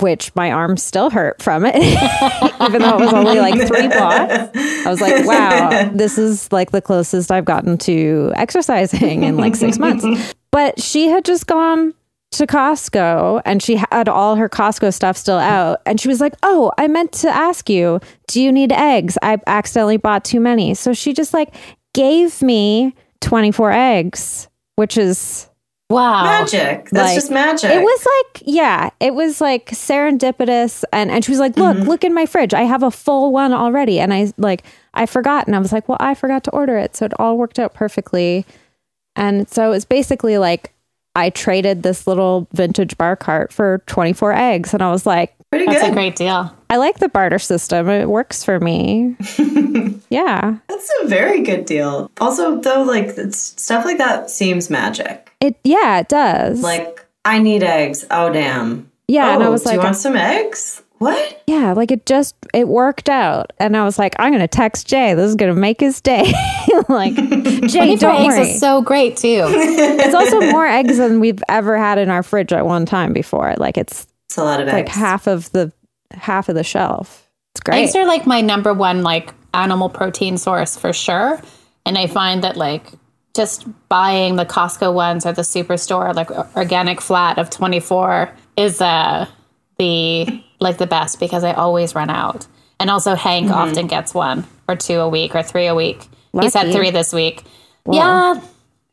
which my arm still hurt from it, even though it was only like three blocks. I was like, wow, this is like the closest I've gotten to exercising in like six months. But she had just gone to Costco and she had all her Costco stuff still out. And she was like, oh, I meant to ask you, do you need eggs? I accidentally bought too many. So she just like gave me 24 eggs, which is Wow. Magic. That's Like, just magic. it was like, yeah, it was like serendipitous. And, and she was like, look, mm-hmm. look in my fridge. I have a full one already. And I like, I forgot. And I was like, well, I forgot to order it. So it all worked out perfectly. And so it's basically like, I traded this little vintage bar cart for 24 eggs. And I was like, pretty That's good. a great deal. I like the barter system. It works for me. yeah. That's a very good deal. Also, though, like it's, stuff like that seems magic. It, yeah, it does. Like, I need eggs. Oh, damn. yeah. oh, and I oh, was do like, do you want some eggs? What? yeah, like it just it worked out, and I was like, I'm gonna text Jay. This is gonna make his day. like Jay, don't eggs worry. is so great too. it's also more eggs than we've ever had in our fridge at one time before. Like it's It's a lot of like eggs. Like half of the half of the shelf. It's great. Eggs are like my number one like animal protein source for sure. And I find that like just buying the Costco ones or the superstore like organic flat of 24 is uh the like the best because I always run out. And also Hank often gets one or two a week or three a week. He's had three this week. Yeah.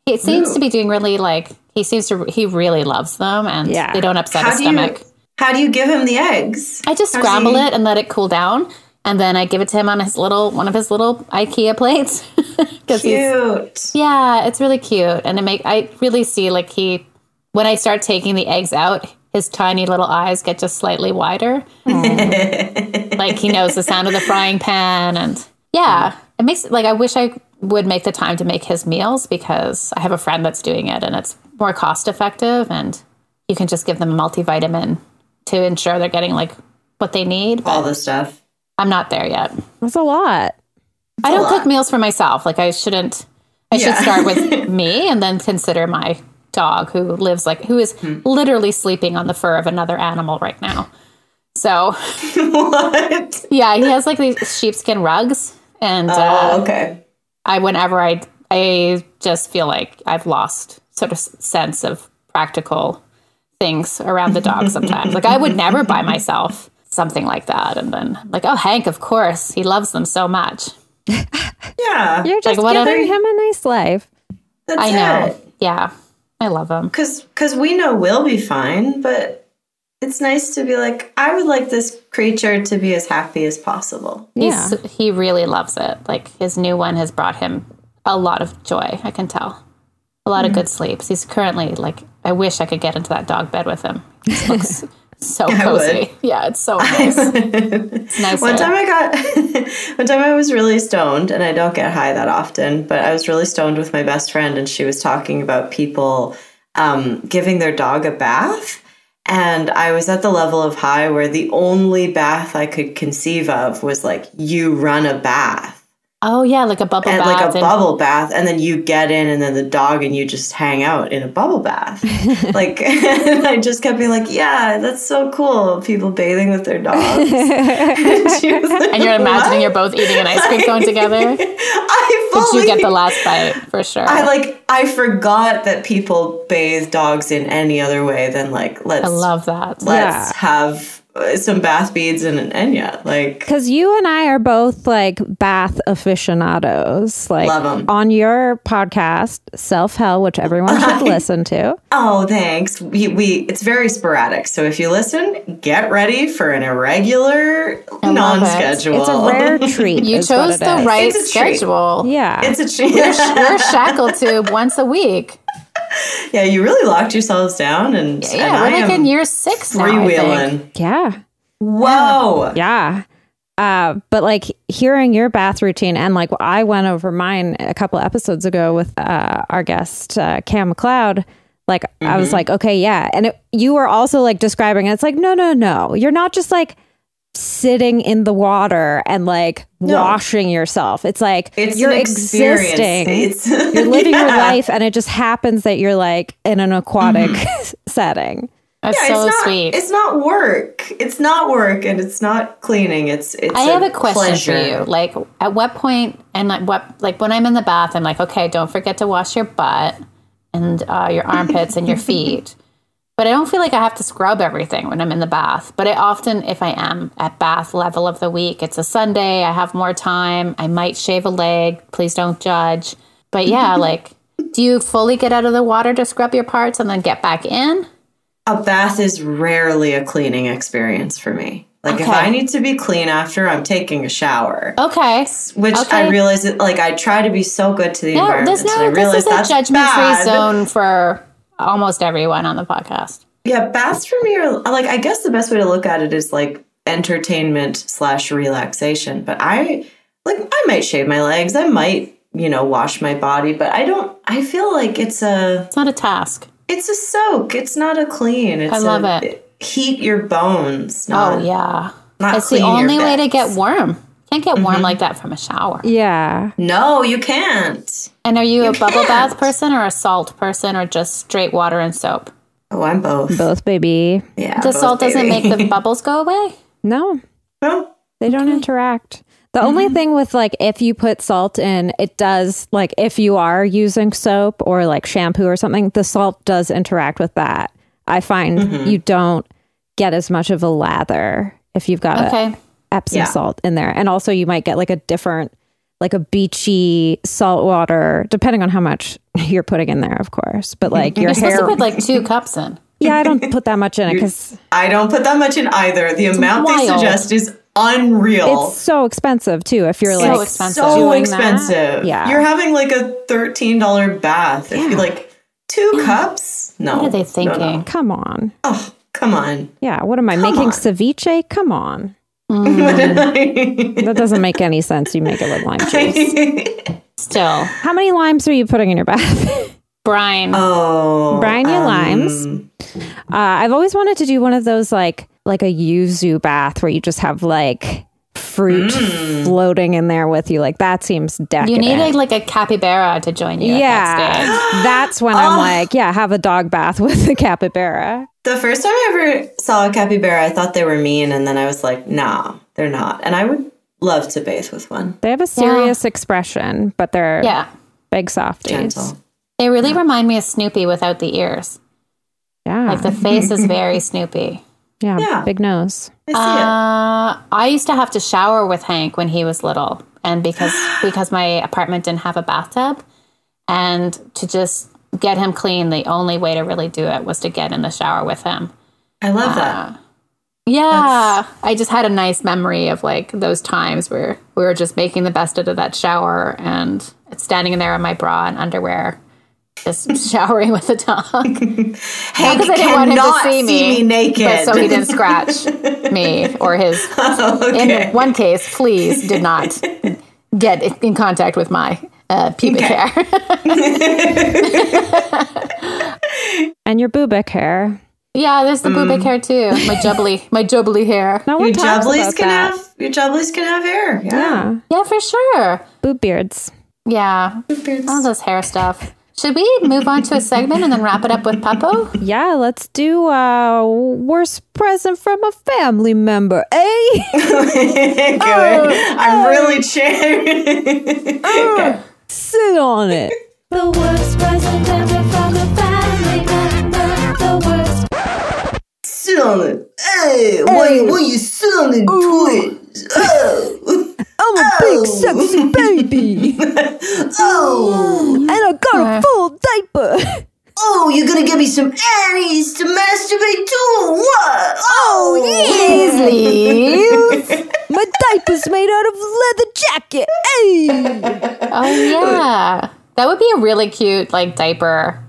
He seems to be doing really like he seems to he really loves them and Yeah. they don't upset how his do you stomach. how do you give him the eggs? I just How's scramble he- it and let it cool down, and then I give it to him on his little one of his little IKEA plates. Cute. yeah, it's really cute, and it make I really see like he when I start taking the eggs out, his tiny little eyes get just slightly wider, like he knows the sound of the frying pan, and yeah, it makes like I wish I would make the time to make his meals because I have a friend that's doing it, and it's more cost effective, and you can just give them a multivitamin to ensure they're getting like what they need. All the stuff. I'm not there yet. That's a lot. I don't lot. cook meals for myself. Like I shouldn't. I should start with me and then consider my dog who lives like who is Hmm. literally sleeping on the fur of another animal right now. So what? yeah, he has like these sheepskin rugs, and Oh, uh, okay. I whenever I I just feel like I've lost sort of sense of practical things around the dog sometimes. like I would never buy myself something like that, and then like oh Hank, of course he loves them so much. Yeah. You're just whatever- giving him a nice life. That's I know. it. Yeah, I love him Cause, cause we know we'll be fine, but it's nice to be like, I would like this creature to be as happy as possible. Yeah. He's, he really loves it. Like his new one has brought him a lot of joy. I can tell. A lot of mm. good sleeps. He's currently like, I wish I could get into that dog bed with him. It looks so cozy. Yeah, it's so nice. it's nice. One time I got, one time I was really stoned, and I don't get high that often, but I was really stoned with my best friend, and she was talking about people um, giving their dog a bath. And I was at the level of high where the only bath I could conceive of was like, you run a bath. Oh yeah, like a bubble and bath. like a and- bubble bath, and then you get in, and then the dog and you just hang out in a bubble bath. like, and I just kept being like, "Yeah, that's so cool." People bathing with their dogs, and, like, and you're imagining "What?" you're both eating an ice cream cone together. Did I fully, you get the last bite for sure? I like. I forgot that people bathe dogs in any other way than like let's I love that. let's Yeah. have some bath beads and an Enya. Like, Because you and I are both like bath aficionados. Like Love 'em. on your podcast, Self Hell, which everyone should listen to. Oh, thanks. We, we it's very sporadic. So if you listen, get ready for an irregular non-schedule. It's a rare treat. you chose the is. right It's a treat. schedule. Yeah. It's a treat. We're shackled to once a week. yeah, you really locked yourselves down, and Yeah, and we're I like am in year six now. Freewheeling. yeah. Whoa! Yeah. Uh, but like hearing your bath routine and like I went over mine a couple episodes ago with uh, our guest uh, Cam McLeod. Like I was like, okay, yeah, and it, you were also like describing it. It's like, no, no, no, you're not just like sitting in the water and like washing yourself. It's like It's you're existing. It's- you're living your life, and it just happens that you're like in an aquatic setting. That's Yeah, so it's not, sweet. It's not work. It's not work, and it's not cleaning. It's it's. I have a question pleasure. for you. Like, at what point, and like what, like when I'm in the bath, I'm like, okay, don't forget to wash your butt and uh, your armpits and your feet. But I don't feel like I have to scrub everything when I'm in the bath. But I often, if I am at bath level of the week, it's a Sunday, I have more time, I might shave a leg. Please don't judge. But yeah, like, do you fully get out of the water to scrub your parts and then get back in? A bath is rarely a cleaning experience for me. Like if I need to be clean after, I'm taking a shower. Okay. Which I realize like I try to be so good to the Yeah, environment. there's and I no, this is a judgment free zone for almost everyone on the podcast. Yeah, baths for me are like I guess the best way to look at it is like entertainment slash relaxation. But I like I might shave my legs, I might you know wash my body, but I don't. I feel like it's a It's not a task. it's a soak. It's not a clean. It's I love a, it. Heat your bones. Oh yeah, not it's the only way to get warm. Can't get warm mm-hmm. like that from a shower. Yeah, No, you can't. And are you, a bubble can't. bath person or a salt person or just straight water and soap? Oh, I'm both. both baby. Yeah, The both, salt doesn't make the bubbles go away. No, No. They don't interact. The mm-hmm. only thing with like if you put salt in, it does like if you are using soap or like shampoo or something, the salt does interact with that. I find mm-hmm. you don't get as much of a lather if you've got a Okay. Epsom Yeah. salt in there. And also you might get like a different like a beachy salt water, depending on how much you're putting in there, of course. But like your You're supposed to put like two cups in. Yeah, I don't put that much in it because I don't put that much in either. The amount they suggest is unreal. it's so expensive too. If you're So like expensive. so expensive. Yeah. You're having like a thirteen dollar bath. If Yeah. you like two cups, no. What are they thinking? no. come on. Oh, come on. Yeah, what am I making on. ceviche? Come on. That doesn't make any sense. You make it with lime juice. Still, How many limes are you putting in your bath? brine. oh, Brine your um, limes. Uh, I've always wanted to do one of those like like a yuzu bath where you just have like fruit mm. floating in there with you. Like that seems decadent. you need a, like a capybara to join you. yeah, At that that's when Oh. I'm like, yeah, have a dog bath with a capybara. The first time I ever saw a capybara, I thought they were mean, and then I was like, nah, they're not. And I would love to bathe with one. They have a serious expression, but they're Yeah. big softies. Gentle. They really remind me of Snoopy without the ears. Yeah, Like the face is very Snoopy. yeah, Yeah. big nose. I see Uh, I used to have to shower with Hank when he was little, and because because my apartment didn't have a bathtub, and to just get him clean, the only way to really do it was to get in the shower with him. I love that. Yeah, I just had a nice memory of like those times where we were just making the best out of that shower and standing in there in my bra and underwear, just showering with a dog. Hank Because I didn't want him to cannot see me, naked. but so he didn't scratch me or his okay. in one case, fleas did not get in contact with my uh, pubic Okay. hair. And your boobic hair. yeah, there's the Mm. pubic hair too. My jubbly, my jubbly hair. No your one talks jubblies about can that. have your jubblies can have hair. Yeah. yeah, Yeah, for sure. boob beards. Yeah, all this hair stuff. Should we move on to a segment and then wrap it up with Peppo? Yeah, let's do uh worst present from a family member. Eh? Good. I'm really cheering. Sit on it. The worst present ever from a Sit on it. Hey, why, why you sit on the twist? Oh, I'm a big sexy baby. oh, and I got a full diaper. oh, you're gonna give me some Annie's to masturbate to? What? Oh, oh. Please. My diaper's made out of leather jacket. Hey. Oh yeah, that would be a really cute like diaper,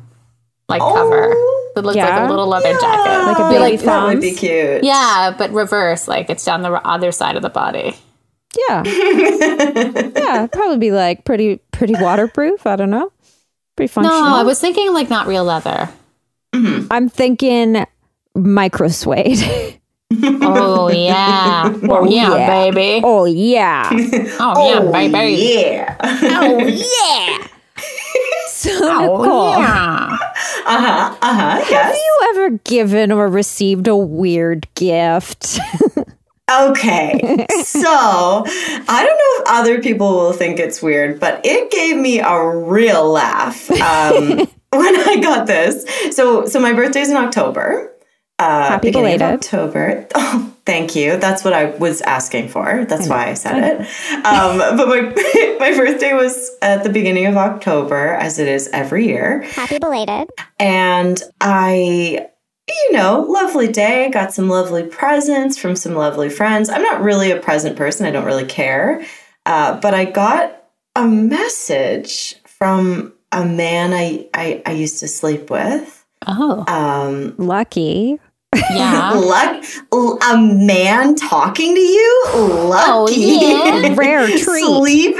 like cover. Oh. That looks like a little leather jacket. Like a Be baby like that would be cute. Yeah, but reverse, like it's down the other side of the body. Yeah. yeah, probably be like pretty pretty waterproof. I don't know. Pretty functional. No. I was thinking like not real leather. I'm thinking micro suede. Oh yeah. Oh, oh yeah, yeah. baby. oh yeah. Oh yeah, baby. Yeah. Oh yeah. So Oh Nicole, yeah. Uh huh. Uh huh. have you ever given or received a weird gift? Okay. so I don't know if other people will think it's weird, but it gave me a real laugh um, when I got this. So, so my birthday's in October. Uh, Happy beginning of belated. October. Oh, thank you. That's what I was asking for. That's why I said it. Um, but my my birthday was at the beginning of October, as it is every year. Happy belated. And I, you know, lovely day, got some lovely presents from some lovely friends. I'm not really a present person, I don't really care. Uh, but I got a message from a man I, I, I used to sleep with. Oh Um, Lucky. Yeah. luck, a man talking to you? Lucky. Oh, yeah. Rare treat. Sleeping.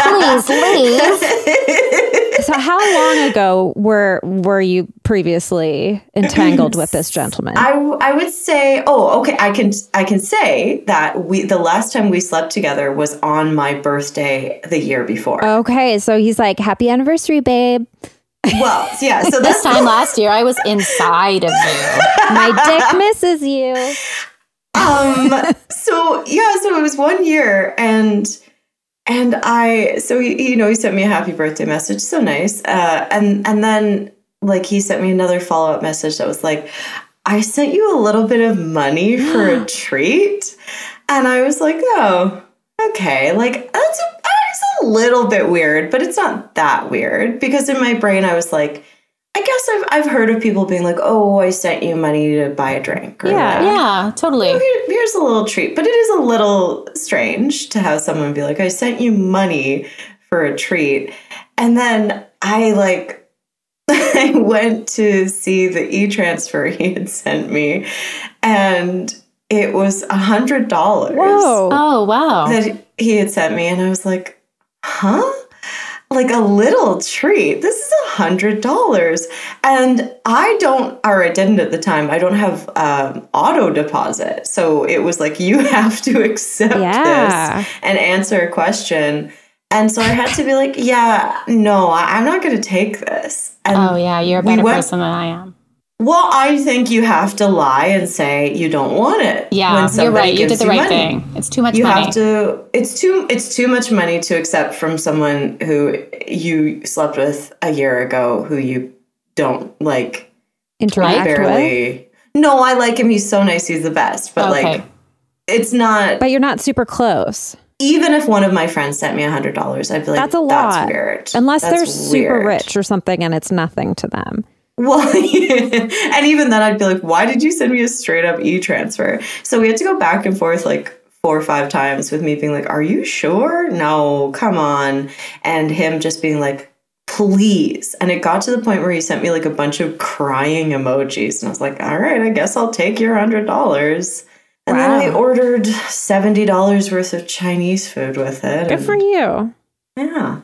Please leave. So how long ago were were you previously entangled with this gentleman? I I would say oh okay I can I can say that we the last time we slept together was on my birthday the year before. okay, so he's like, "Happy anniversary, babe. Well, yeah, so This time last year, I was inside of you. My dick misses you." um so yeah so it was one year and and I so he, you know he sent me a happy birthday message so nice uh and and then like he sent me another follow-up message that was like I sent you a little bit of money for a treat and I was like oh okay like that's a, a little bit weird but it's not that weird because in my brain I was like I guess I've I've heard of people being like oh I sent you money to buy a drink or Yeah. whatever. Yeah, totally. Here- here's a little treat but it is a little strange to have someone be like i sent you money for a treat and then i like i went to see the e-transfer he had sent me and it was a hundred dollars Whoa. Oh wow. that he had sent me and i was like huh? Like a little treat. This is a hundred dollars. And i don't or i didn't at the time i don't have um, auto deposit. So it was like you have to accept Yeah. this and answer a question. And so i had to be like yeah no I- i'm not going to take this. And Oh yeah, you're a we better went- person than I am. Well i think you have to lie and say you don't want it Yeah, when you're right. You did the right money thing. It's too much you money. have to it's too it's too much money to accept from someone who you slept with a year ago who you don't like Interact with. no i like him he's so nice he's the best but Okay. like it's not But you're not super close. even if one of my friends sent me a hundred dollars i'd be like That's a lot. that's weird Unless That's they're super rich or something and it's nothing to them. Well, and even then, I'd be like, why did you send me a straight up e transfer? So we had to go back and forth like four or five times with me being like, are you sure? No, come on. And him just being like, please. And it got to the point where he sent me like a bunch of crying emojis. And I was like, all right, I guess I'll take your hundred dollars. And then I ordered $70 worth of Chinese food with it. Good and- for you. Yeah.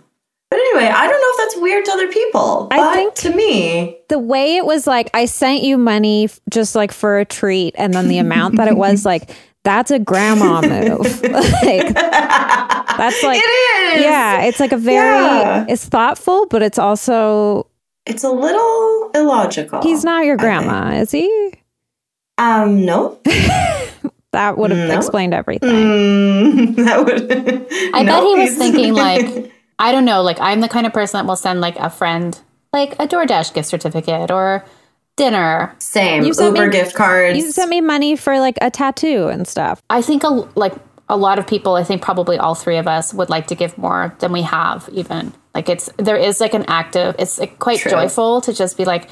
But anyway, I don't know if that's weird to other people. I But think- to me, The way it was like, I sent you money f- just like for a treat, and then the amount that it was like, that's a grandma move. like, that's like, it is. yeah, it's like a very, Yeah. it's thoughtful, but it's also, It's a little illogical. he's not your grandma, is he? Um, no. That would have No. explained everything. Mm, that would. I No, bet he was thinking like, I don't know, like I'm the kind of person that will send like a friend like a DoorDash gift certificate or dinner. Same. You sent Uber me- gift cards. You sent me money for like a tattoo and stuff. I think a, like a lot of people, I think probably all three of us would like to give more than we have even. Like it's there is like an active it's like quite True. joyful to just be like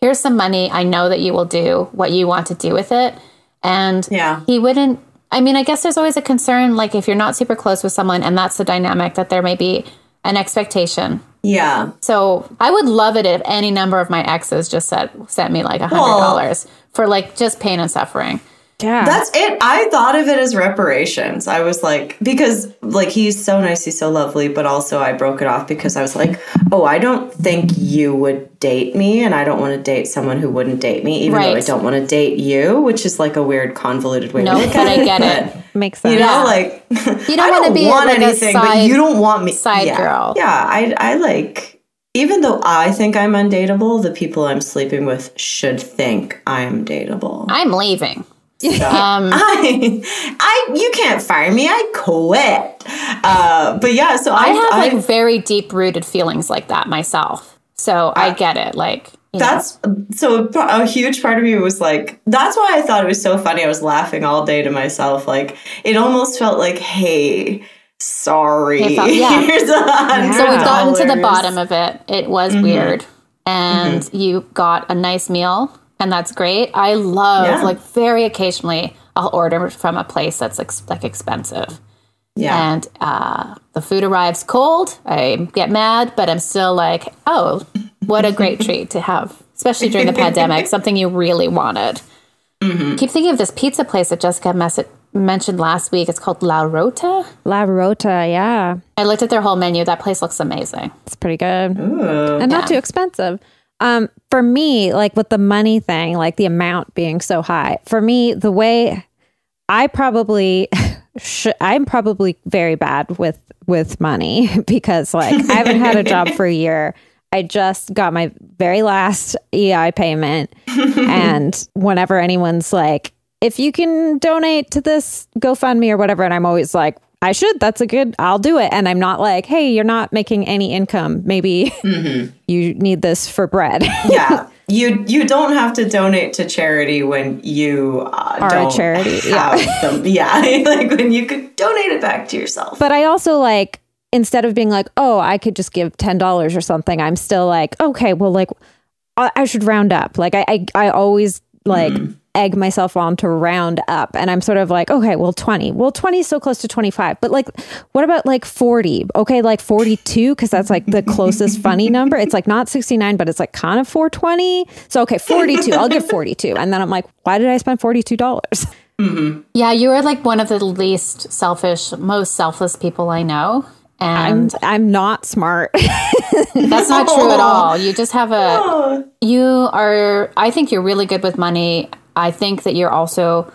here's some money. I know that you will do what you want to do with it. And Yeah. he wouldn't I mean, I guess there's always a concern like if you're not super close with someone and that's the dynamic that there may be an expectation. yeah. So I would love it if any number of my exes just said sent me like a hundred dollars for like just pain and suffering. Yeah. That's it. I thought of it as reparations. I was like, because like he's so nice, he's so lovely, but also I broke it off because I was like, oh, I don't think you would date me, and I don't want to date someone who wouldn't date me, even though I don't want to date you, which is like a weird, convoluted way No, to look but I it. get but, it. Makes sense. You know, Yeah. like You don't I wanna be, want like, anything, but side- you don't want me side yeah. girl. Yeah, I I like even though I think I'm undateable, the people I'm sleeping with should think I'm dateable. I'm leaving. Um, I, I, you can't fire me. I quit. Uh, but yeah, so I, I have I- like very deep rooted feelings like that myself. So I get it. Like, you know. that's so a, a huge part of me was like, that's why I thought it was so funny. I was laughing all day to myself. Like, it almost felt like, hey, sorry. It felt- yeah. Here's So we've gotten to the bottom of it. It was Mm-hmm. weird. And you got a nice meal, and that's great. I love, Yeah. like, very occasionally, I'll order from a place that's ex- like expensive. Yeah. And uh, the food arrives cold. I get mad, but I'm still like, oh, what a great treat to have, especially during the pandemic, something you really wanted. Mm-hmm. Keep thinking of this pizza place that Jessica mess- mentioned last week. It's called La Rota. La Rota, yeah. I looked at their whole menu. That place looks amazing. It's pretty good. Ooh. and not too expensive. Um, for me, like with the money thing, like the amount being so high, for me, the way I probably, sh- I'm probably very bad with with money because like I haven't had a job for a year. I just got my very last EI payment, and whenever anyone's like, if you can donate to this GoFundMe or whatever, and I'm always like. I should. That's a good. I'll do it. And I'm not like, hey, you're not making any income. Maybe you need this for bread. yeah. You you don't have to donate to charity when you uh, Are a charity, yeah. them. Yeah, like when you could donate it back to yourself. but I also like instead of being like, oh, I could just give ten dollars or something. I'm still like, okay, well, like I, I should round up. Like I I, I always like. Egg myself on to round up. And i'm sort of like okay well 20 well 20 is so close to 25 but like what about like 40 okay like 42 because that's like the closest funny number. It's like not 69 but it's like kind of 420 so okay 42 i'll give 42 and then i'm like why did i spend 42 dollars? Mm-hmm. Yeah, you are like one of the least selfish, most selfless people I know. i'm And i'm not smart. That's not true at all. You just have a, you are, I think you're really good with money. I think that you're also,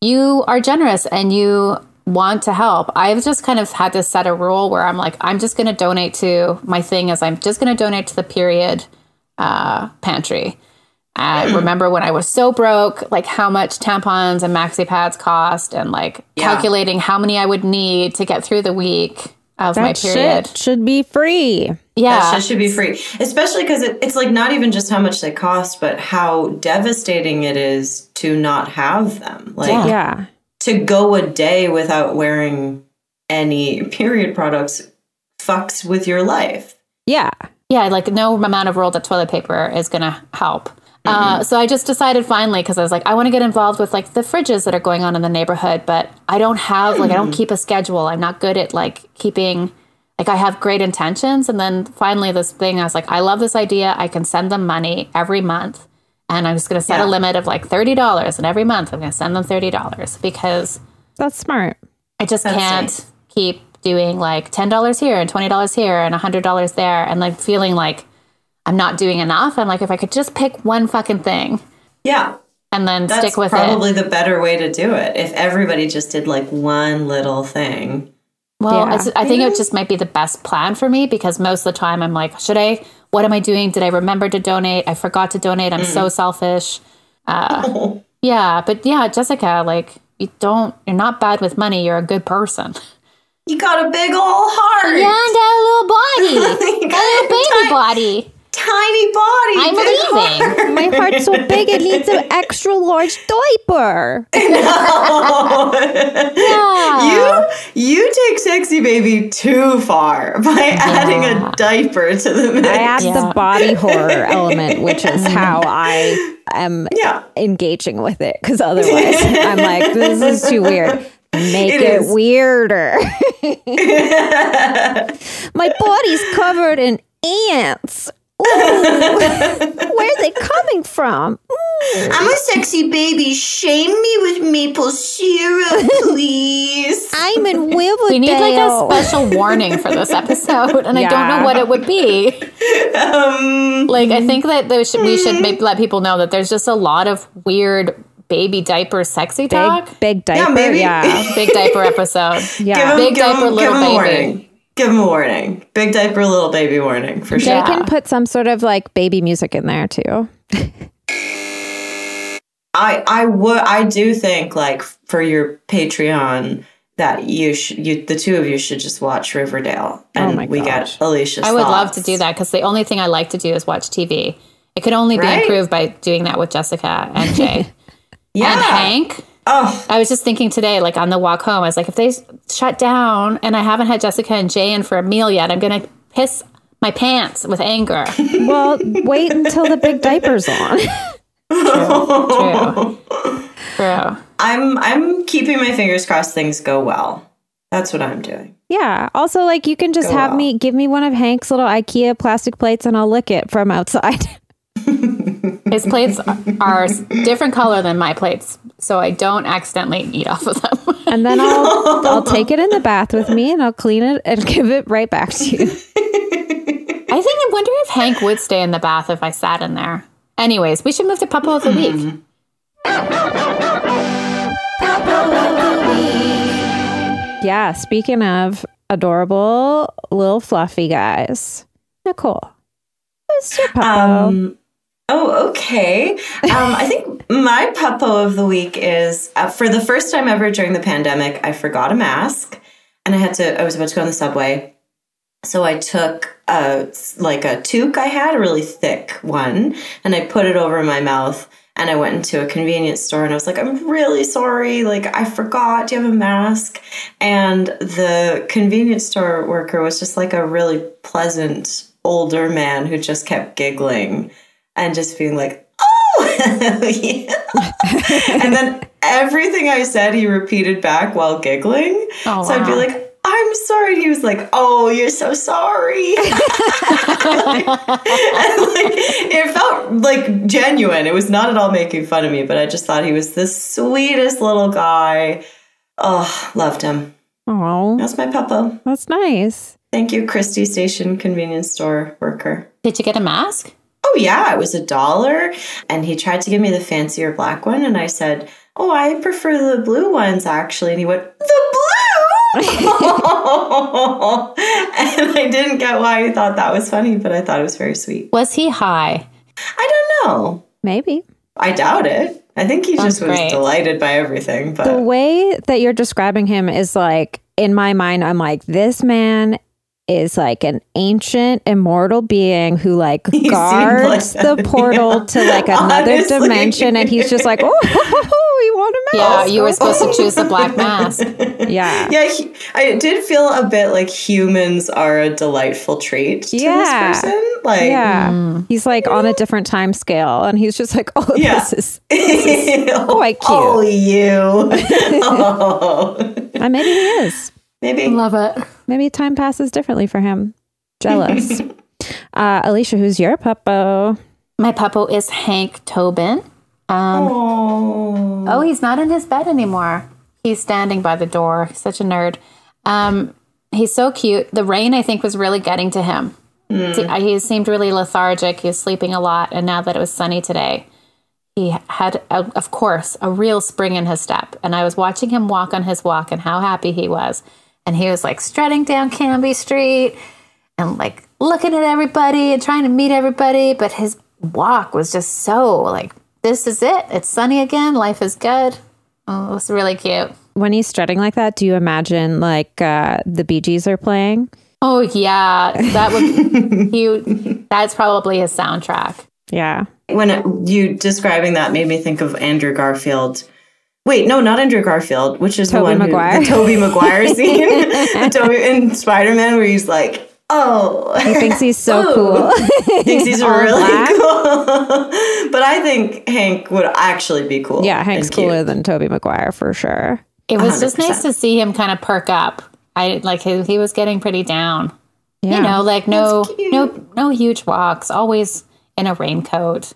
you are generous and you want to help. I've just kind of had to set a rule where I'm like, I'm just going to donate to my thing is I'm just going to donate to the period uh, pantry. I remember when I was so broke, like how much tampons and maxi pads cost, and like Yeah. calculating how many I would need to get through the week of my that period. shit should be free Yeah, That shit should be free, especially because it, it's like not even just how much they cost, but how devastating it is to not have them. Like Yeah. yeah to go a day without wearing any period products fucks with your life. yeah yeah, like no amount of rolled up toilet paper is gonna help. Uh, so I just decided finally because I was like, I want to get involved with like the fridges that are going on in the neighborhood, but I don't have like I don't keep a schedule. I'm not good at like keeping like I have great intentions, and then finally this thing I was like, I love this idea. I can send them money every month, and I'm just gonna set Yeah. a limit of like thirty dollars, and every month I'm gonna send them thirty dollars because that's smart I just That's can't nice. keep doing like ten dollars here and twenty dollars here and hundred dollars there and like feeling like I'm not doing enough. I'm like, if I could just pick one fucking thing Yeah, and then that's stick with probably it. Probably the better way to do it. If everybody just did like one little thing. Well, Yeah. it's, I think it just might be the best plan for me because most of the time I'm like, should I? What am I doing? Did I remember to donate? I forgot to donate. I'm Mm. so selfish. Uh, yeah, but yeah, Jessica, like you don't. You're not bad with money. You're a good person. You got a big old heart. Yeah, I got a little body, You a little baby ti- body. Tiny body. I'm big leaving. heart. My heart's so big it needs an extra large diaper. Yeah. You you take sexy baby too far by adding a diaper to the mix. I add Yeah. the body horror element, which is how I am yeah. engaging with it. Because otherwise, I'm like, this is too weird. Make It it, is. weirder. My body's covered in ants. Where's they coming from? I'm a sexy baby. Shame me with maple syrup, please. I'm in Riverdale. We need like a special warning for this episode, and I don't know what it would be. um, Like, I think that there should, we should maybe let people know that there's just a lot of weird baby diaper sexy talk. big, big diaper. maybe. Yeah. Big diaper episode. Yeah. give him, Big give diaper, him, little give him baby. warning. Give them a warning. Big diaper, little baby warning for sure. They can put some sort of like baby music in there too. I I would I do think like for your Patreon that you should you the two of you should just watch Riverdale oh and Oh my we gosh. get Alicia's I would love to do that because the only thing I like to do is watch TV. It could only be Right? improved by doing that with Jessica and Jay. Yeah. And Hank. Oh, I was just thinking today, like on the walk home, I was like, if they shut down and I haven't had Jessica and Jay in for a meal yet, I'm going to piss my pants with anger. Well, wait until the big diaper's on. True. True. I'm I'm keeping my fingers crossed things go well. That's what I'm doing. Yeah. Also, like you can just Go have out. me give me one of Hank's little IKEA plastic plates and I'll lick it from outside. His plates are different color than my plates, so I don't accidentally eat off of them. And then I'll I'll take it in the bath with me and I'll clean it and give it right back to you. I think I wonder if Hank would stay in the bath if I sat in there. Anyways, we should move to Puppo of the Week. Yeah. Speaking of adorable little fluffy guys, Nicole, who's your puppo? Um, oh, okay. Um, I think my puppo of the week is uh, for the first time ever during the pandemic. I forgot a mask, and I had to. I was about to go on the subway, so I took a like a toque I had, a really thick one, and I put it over my mouth. And I went into a convenience store and I was like, I'm really sorry. Like, I forgot. Do you have a mask? And the convenience store worker was just like a really pleasant older man who just kept giggling and just being like, oh, yeah. and then everything I said, he repeated back while giggling. Oh, so I'd be like, I'm sorry. And he was like, Oh, you're so sorry. and like, it felt like genuine. It was not at all making fun of me, but I just thought he was the sweetest little guy. Oh, loved him. Oh, That's my puppo. that's nice. Thank you, Christie Station convenience store worker. Did you get a mask? Oh, yeah, it was a dollar. And he tried to give me the fancier black one. And I said, Oh, I prefer the blue ones, actually. And he went, The blue? and I didn't get why he thought that was funny, but I thought it was very sweet. Was he high? I don't know. Maybe. I doubt it. I think he Sounds just was great. delighted by everything. But the way that you're describing him is like, in my mind, I'm like, this man is like an ancient immortal being who like seemed guards like the portal to like another Honestly. dimension and he's just like oh we want a mask Yeah, you were oh, supposed to choose the black mask. yeah yeah, he, I did feel a bit like humans are a delightful trait to Yeah. this person. Like, yeah hmm. he's like on a different time scale and he's just like oh Yeah. this is quite cute. Oh, you. oh. maybe he is Maybe. Love it. maybe time passes differently for him jealous uh alicia who's your puppo My puppo is Hank Tobin. Um, Oh. Oh, he's not in his bed anymore. He's standing by the door. He's such a nerd. Um, he's so cute. The rain, I think, was really getting to him. See, I- He seemed really lethargic. He was sleeping a lot. And now that it was sunny today, he had, a, of course, a real spring in his step. And I was watching him walk on his walk and how happy he was. And he was like strutting down Canby Street and like looking at everybody and trying to meet everybody. But his walk was just so like, this is it. It's sunny again. Life is good. Oh, it was really cute. when he's strutting like that do you imagine like uh the bee gees are playing Oh yeah, that would he. That's probably his soundtrack. yeah when it, you describing that made me think of Andrew Garfield. Wait, no, not Andrew Garfield. Which is Tobey the one Maguire. Who, the Tobey Maguire scene, the Tobey in Spider Man, where he's like, "Oh, he thinks he's so Ooh. cool thinks he's really black. cool." but I think Hank would actually be cool. yeah hank's cooler than tobey maguire for sure It was just 100%. nice to see him kind of perk up. I like he, he was getting pretty down. Yeah. You know, like no no no huge walks, always in a raincoat.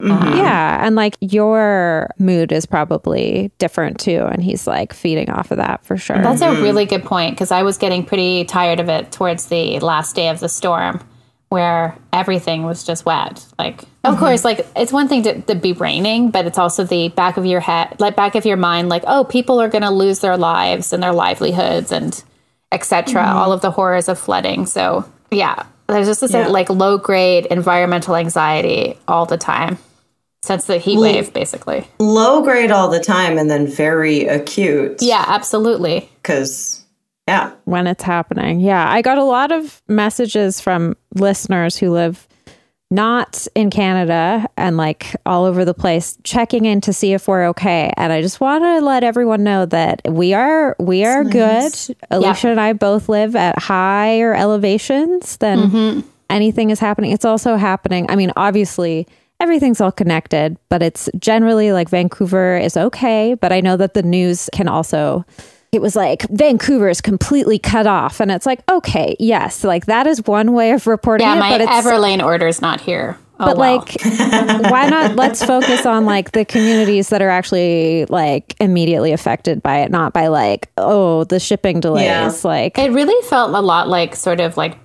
Mm-hmm. Yeah. And like your mood is probably different too. And he's like feeding off of that for sure. That's a mm-hmm. really good point because I was getting pretty tired of it towards the last day of the storm where everything was just wet. Like, of mm-hmm. course, like it's one thing to, to be raining, but it's also the back of your head, like back of your mind, like, oh, people are going to lose their lives and their livelihoods and etc. All of the horrors of flooding. So, yeah, there's just this Yeah. like low grade environmental anxiety all the time since the heat wave, basically. Low grade all the time and then very acute. Yeah, absolutely. Because, yeah. when it's happening. Yeah, I got a lot of messages from listeners who live not in Canada and like all over the place checking in to see if we're okay. And I just want to let everyone know that we are we are good. Alicia and I both live at higher elevations than mm-hmm. anything is happening. It's also happening. I mean, obviously everything's all connected, but it's generally like Vancouver is okay, but I know that the news can also it was like Vancouver is completely cut off, and it's like okay, yes, like that is one way of reporting Yeah, it, my but it's Everlane order's not here. Oh, but well. like why not let's focus on like the communities that are actually like immediately affected by it, not by like oh the shipping delays, Yeah. like It really felt a lot like sort of like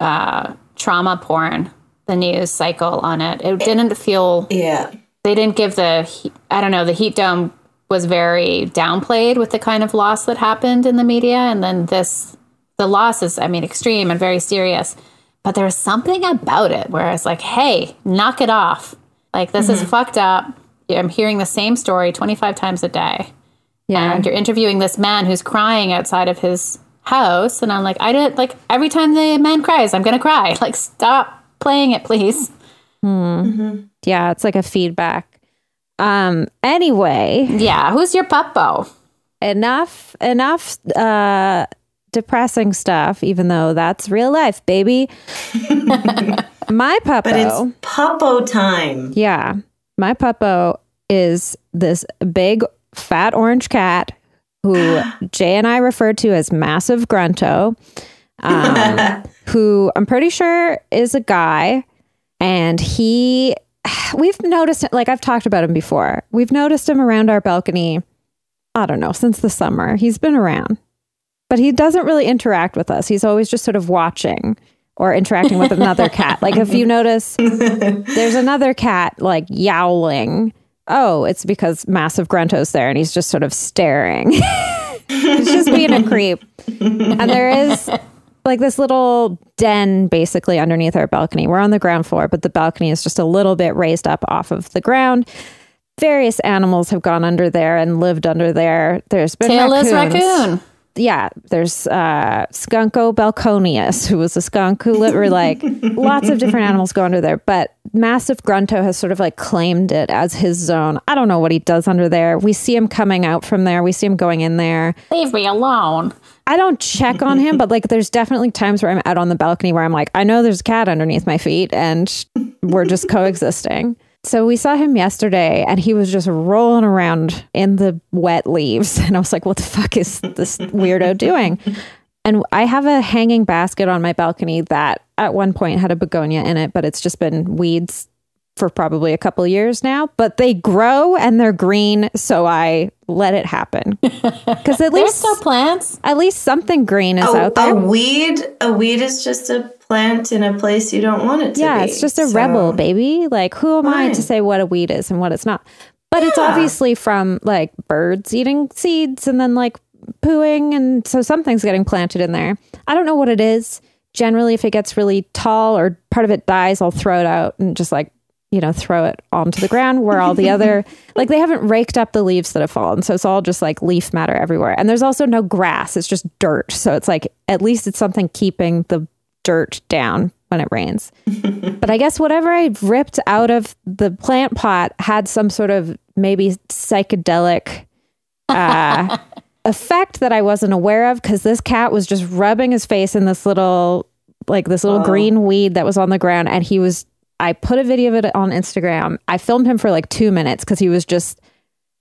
uh, trauma porn, the news cycle on it. It didn't feel, Yeah. they didn't give the, I don't know, the heat dome was very downplayed with the kind of loss that happened in the media. And then this, the loss is, I mean, extreme and very serious. But there's something about it where it's like, hey, knock it off. Like, this is mm-hmm. fucked up. I'm hearing the same story 25 times a day yeah, and you're interviewing this man who's crying outside of his house and i'm like i didn't like every time the man cries i'm gonna cry like stop playing it please. Yeah, it's like a feedback. Um. Anyway, yeah who's your puppo enough enough uh depressing stuff even though that's real life baby. My puppo But it's puppo time. yeah. My puppo is this big fat orange cat who jay and i refer to as massive grunto um, who i'm pretty sure is a guy and he we've noticed like i've talked about him before we've noticed him around our balcony I don't know, since the summer. He's been around, but he doesn't really interact with us. He's always just sort of watching or interacting with another cat. Like if you notice, there's another cat like yowling. Oh, it's because Massive Grunto's there and he's just sort of staring. he's just being a creep. And there is like this little den basically underneath our balcony. We're on the ground floor, but the balcony is just a little bit raised up off of the ground various animals have gone under there and lived under there. There's been tailless raccoons. raccoon Yeah, there's uh, Skunko balconius, who was a skunk who lived, or like lots of different animals go under there. But Massive Grunto has sort of like claimed it as his zone. I don't know what he does under there. We see him coming out from there. We see him going in there. leave me alone I don't check on him, but like there's definitely times where I'm out on the balcony where I'm like, I know there's a cat underneath my feet and we're just coexisting. So we saw him yesterday and he was just rolling around in the wet leaves. And I was like, what the fuck is this weirdo doing? And I have a hanging basket on my balcony that at one point had a begonia in it, but it's just been weeds for probably a couple years now. But they grow and they're green, so I let it happen. Because at there's least still plants at least something green is A, out there. a weed, a weed is just a plant in a place you don't want it to be. yeah, be. it's just a So- rebel, baby. Like, who am I to say what a weed is and what it's not? But it's obviously from like birds eating seeds and then like pooing. And so something's getting planted in there. I don't know what it is. Generally, if it gets really tall or part of it dies, I'll throw it out and just like, you know, throw it onto the ground where all the other, like, they haven't raked up the leaves that have fallen. So it's all just like leaf matter everywhere. And there's also no grass, it's just dirt. So it's like, at least it's something keeping the dirt down when it rains. but I guess whatever I ripped out of the plant pot had some sort of maybe psychedelic uh, effect that I wasn't aware of because this cat was just rubbing his face in this little, like this little green weed that was on the ground. And he was, I put a video of it on Instagram. I filmed him for like two minutes because he was just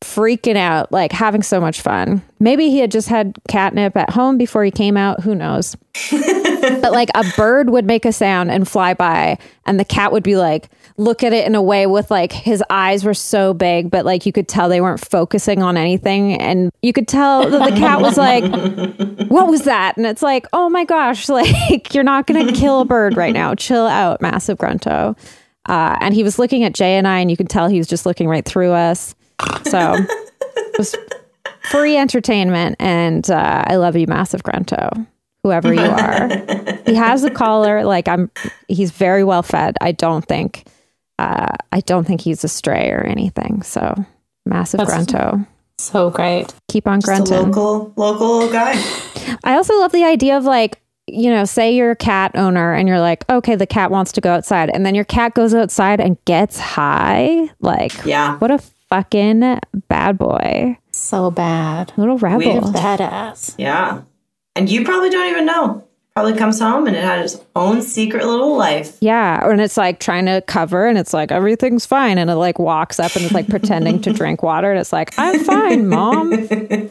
freaking out, like having so much fun. Maybe he had just had catnip at home before he came out. Who knows? but like a bird would make a sound and fly by, and the cat would be like, look at it in a way with like his eyes were so big, but like you could tell they weren't focusing on anything. And you could tell that the cat was like, what was that? And it's like, oh my gosh, like you're not going to kill a bird right now. Chill out, massive grunto. Uh, and he was looking at Jay and I, and you could tell he was just looking right through us. So it was free entertainment. And uh, I love you, massive grunto, whoever you are. he has a collar. Like I'm, he's very well fed. I don't think, uh, I don't think he's a stray or anything. So massive That's- grunto. So great. Keep on Just a grunting. local local guy. I also love the idea of like, you know, say you're a cat owner and you're like, okay, the cat wants to go outside, and then your cat goes outside and gets high. Like, Yeah. what a fucking bad boy, So bad. little rebel. Badass. Yeah. And you probably don't even know. Probably comes home and it had its own secret little life. Yeah, and it's like trying to cover, and it's like everything's fine, and it like walks up and it's like pretending to drink water, and it's like, I'm fine, mom.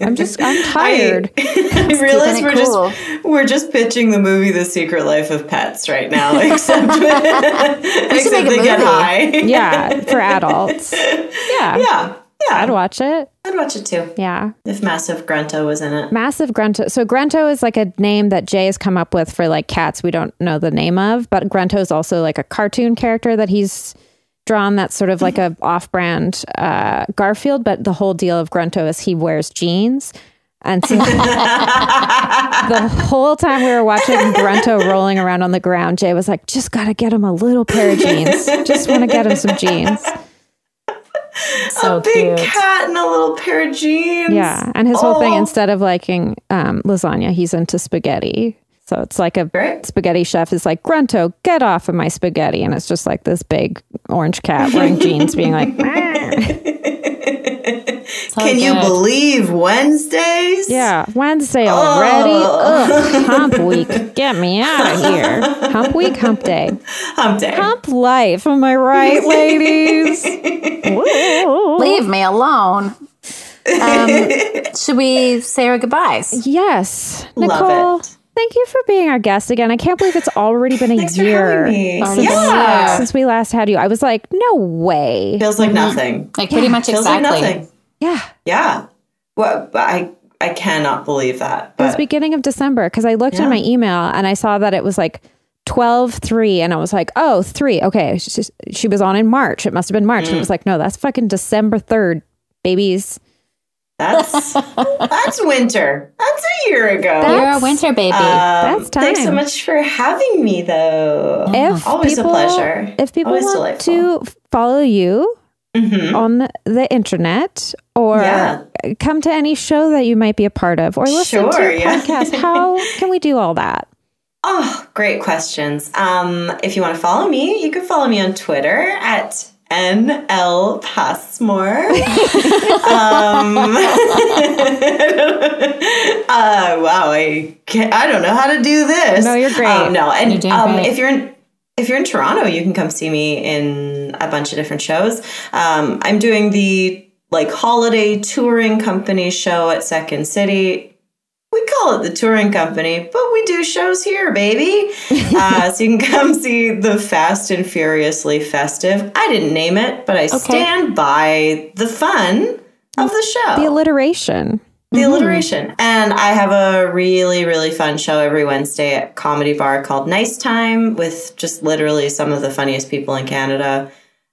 I'm just, I'm tired. I realize we're cool. just we're just pitching the movie The Secret Life of Pets right now, except except make a they get high. yeah, for adults. Yeah, Yeah. Yeah. I'd watch it. I'd watch it too. Yeah. If Massive Grunto was in it. Massive Grunto. So Grunto is like a name that Jay has come up with for like cats we don't know the name of, but Grunto is also like a cartoon character that he's drawn that's sort of like a off-brand uh, Garfield, but the whole deal of Grunto is he wears jeans. And so the whole time we were watching Grunto rolling around on the ground, Jay was like, just got to get him a little pair of jeans. Just want to get him some jeans. So a big cute. cat and a little pair of jeans. Yeah. And his whole thing, Oh. instead of liking um, lasagna, he's into spaghetti. So it's like a Great. spaghetti chef is like, Grunto, get off of my spaghetti. And it's just like this big orange cat wearing jeans being like, So Can you believe Wednesdays? yeah, Wednesday already? Ugh, hump week. Get me out of here. Hump week, hump day. Hump day. Hump life. Am I right, ladies? Leave me alone. Um, should we say our goodbyes? Yes. Love Nicole, it. thank you for being our guest again. I can't believe it's already been a Thanks year. having me. Already Yeah. since we last had you. I was like, no way. Feels like nothing. Like pretty much Feels exactly. like nothing. Yeah. Yeah. Well, I I cannot believe that. It was beginning of December because I looked Yeah. in my email and I saw that it was like 12 3 and I was like, oh, three. Okay. She, she was on in March. It must have been March. And it was like, no, that's fucking December 3rd, babies. that's that's winter. That's a year ago. You're a winter baby. Um, That's Thanks so much for having me, though. If Always people, a pleasure. If people Always want delightful. to follow you Mhm. on the internet or Yeah. come to any show that you might be a part of or listen to a yeah. podcast, how can we do all that? Oh, great questions. Um, if you want to follow me, you can follow me on Twitter at NL Passmore. um, uh, wow, I can't, I don't know how to do this. No, you're great. Um, no, and You're um, great. if you're in if you're in Toronto, you can come see me in a bunch of different shows. Um, I'm doing the like holiday touring company show at Second City we call it the touring company, but we do shows here, baby. uh, so you can come see the Fast and Furiously Festive. I didn't name it, but I stand by the fun of the show The alliteration. The alliteration. And I have a really, really fun show every Wednesday at Comedy Bar called Nice Time with just literally some of the funniest people in Canada.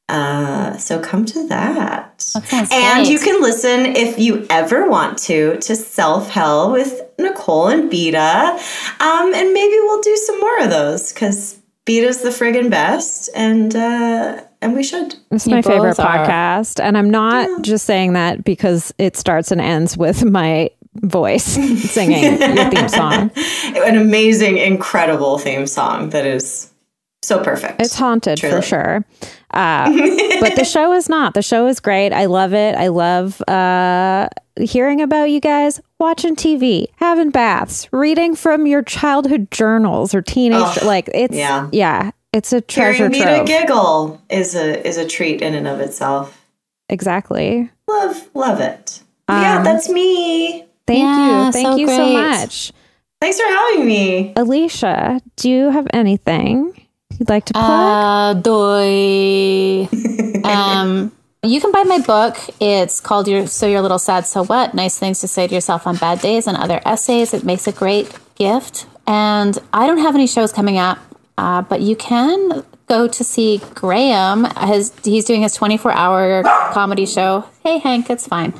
Uh, so come to that. sounds and great. you can listen if you ever want to to Self Hell with Nicole and Beta. Um, and maybe we'll do some more of those because Beta's the friggin' best, and uh, and we should. It's my favorite both are. podcast. And I'm not just saying that because it starts and ends with my voice singing your theme song. An amazing, incredible theme song that is so perfect. It's haunted for sure. Uh, but the show is not. The show is great. I love it. I love uh, hearing about you guys watching TV, having baths, reading from your childhood journals or teenage. Ugh, like it's yeah. yeah, it's a treasure Hearing me trove. giggle is a is a treat in and of itself. exactly. Love love it. yeah, Um, that's me. Thank Yeah, you. Thank so you so much. Thanks Thanks for having me. Alicia, do you have anything you'd like to plug? Uh, doy. um, you can buy my book. It's called "Your So You're a Little Sad, So What? Nice Things to Say to Yourself on Bad Days and Other Essays." It makes a great gift. And I don't have any shows coming up, uh, but you can go to see Graham. His, he's doing his 24 hour comedy show. Hey, Hank, it's fine.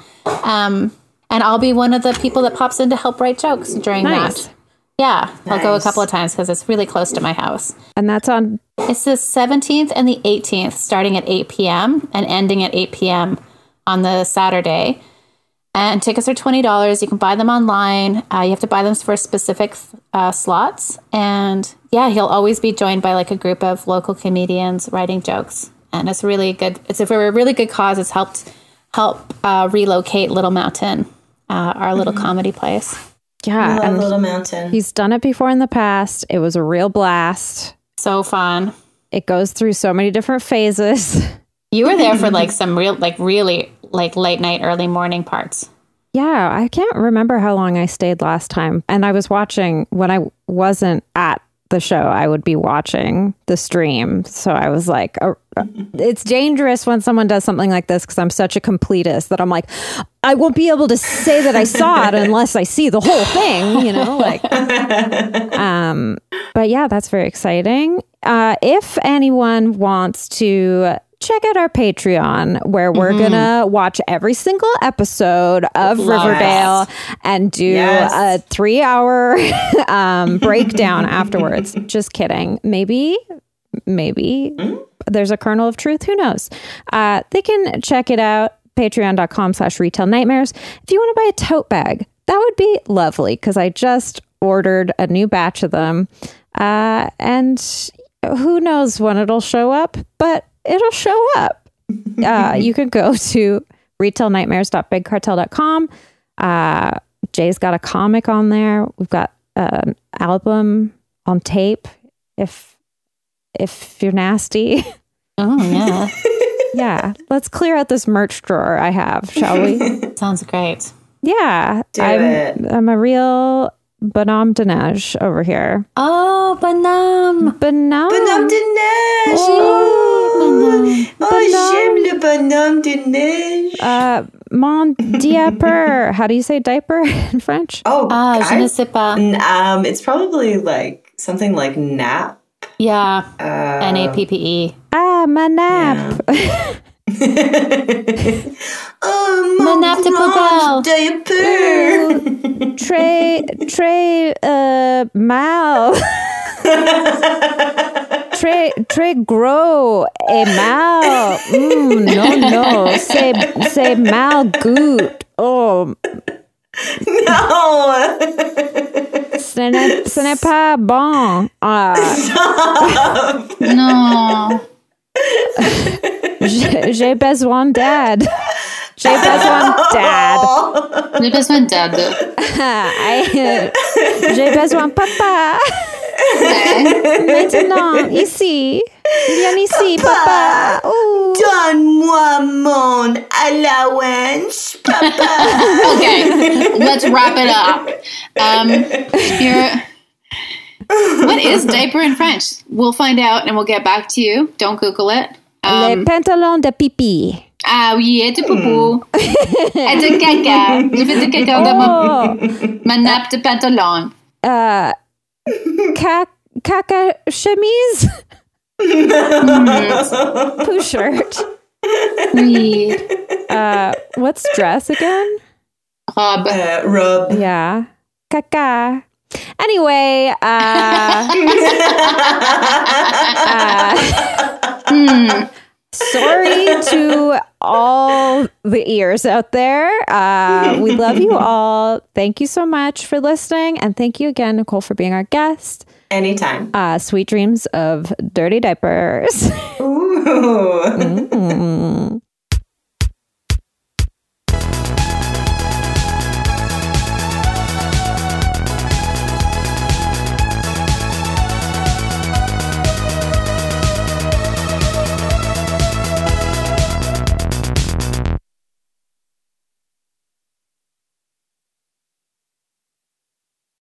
Um, and I'll be one of the people that pops in to help write jokes during Nice. that. Yeah, I'll go a couple of times because it's really close to my house. and that's on It's the 17th and the 18th, starting at 8 p.m. and ending at 8 p.m. on the Saturday. And tickets are $20. You can buy them online. Uh, you have to buy them for specific uh, slots. And yeah, he'll always be joined by like a group of local comedians writing jokes. And it's really good. It's for a really good cause. It's helped help uh, relocate Little Mountain, uh, our little comedy place. Yeah, Love and Little Mountain. he's done it before in the past. It was a real blast. So fun. It goes through so many different phases. You were there for like some real, like really, like late night, early morning parts. Yeah, I can't remember how long I stayed last time. And I was watching when I wasn't at the show, I would be watching the stream. So I was like, uh, it's dangerous when someone does something like this because I'm such a completist that I'm like, I won't be able to say that I saw it unless I see the whole thing, you know? Like, um, but yeah, that's very exciting. Uh, if anyone wants to check out our Patreon, where we're gonna watch every single episode of Riverdale and do Yes. a three-hour um, breakdown afterwards. Just kidding. Maybe, maybe there's a kernel of truth. Who knows? Uh, they can check it out. Patreon.com slash retail nightmares. If you want to buy a tote bag, that would be lovely because I just ordered a new batch of them. Uh, and who knows when it'll show up, but it'll show up. Uh, you can go to retailnightmares.bigcartel.com. Uh, Jay's got a comic on there. We've got an album on tape. If if you're nasty, Oh yeah, yeah, let's clear out this merch drawer I have, shall we? sounds great. Yeah, Do I'm, it. I'm a real Bonhomme Dinesh over here. Oh, Banam. Bonhomme. Bonhomme de neige. Oh, oh j'aime le bonhomme de neige. Uh, mon diaper. How do you say diaper in French? oh, Ah, je I- ne sais pas. n- um, it's probably like something like nap. Yeah, Uh, N A P P E. Ah, ma nap. oh, Mon mon nap de grand poubelle. diaper. Très, très uh, mal. très, très gros et mal. Mm, non, non, c'est, c'est mal goût. Oh, no. ce n'est, ce n'est pas bon. Ah, Non. j'ai, j'ai besoin d'aide. J'ai besoin d'aide. J'ai besoin d'aide. J'ai besoin de papa. Maintenant, ici. Viens ici, papa. Ouh. Donne-moi mon allowance, papa. Okay, let's wrap it up. Um, here, what is diaper in French? We'll find out and we'll get back to you. Don't Google it. Les Um, pantalons de pipi. ah oui, et de poupou. et de caca. J'ai fait de caca dans ma, Oh, ma nappe de pantalon. uh, ca- caca chemise? Poo shirt. Oui. Uh, what's dress again? Robe. Uh, rub. Yeah. Caca. Anyway, uh, uh, sorry to all the ears out there. Uh, we love you all. Thank you so much for listening. And thank you again, Nicole, for being our guest. Anytime. Uh, sweet dreams of dirty diapers. Ooh. Mm.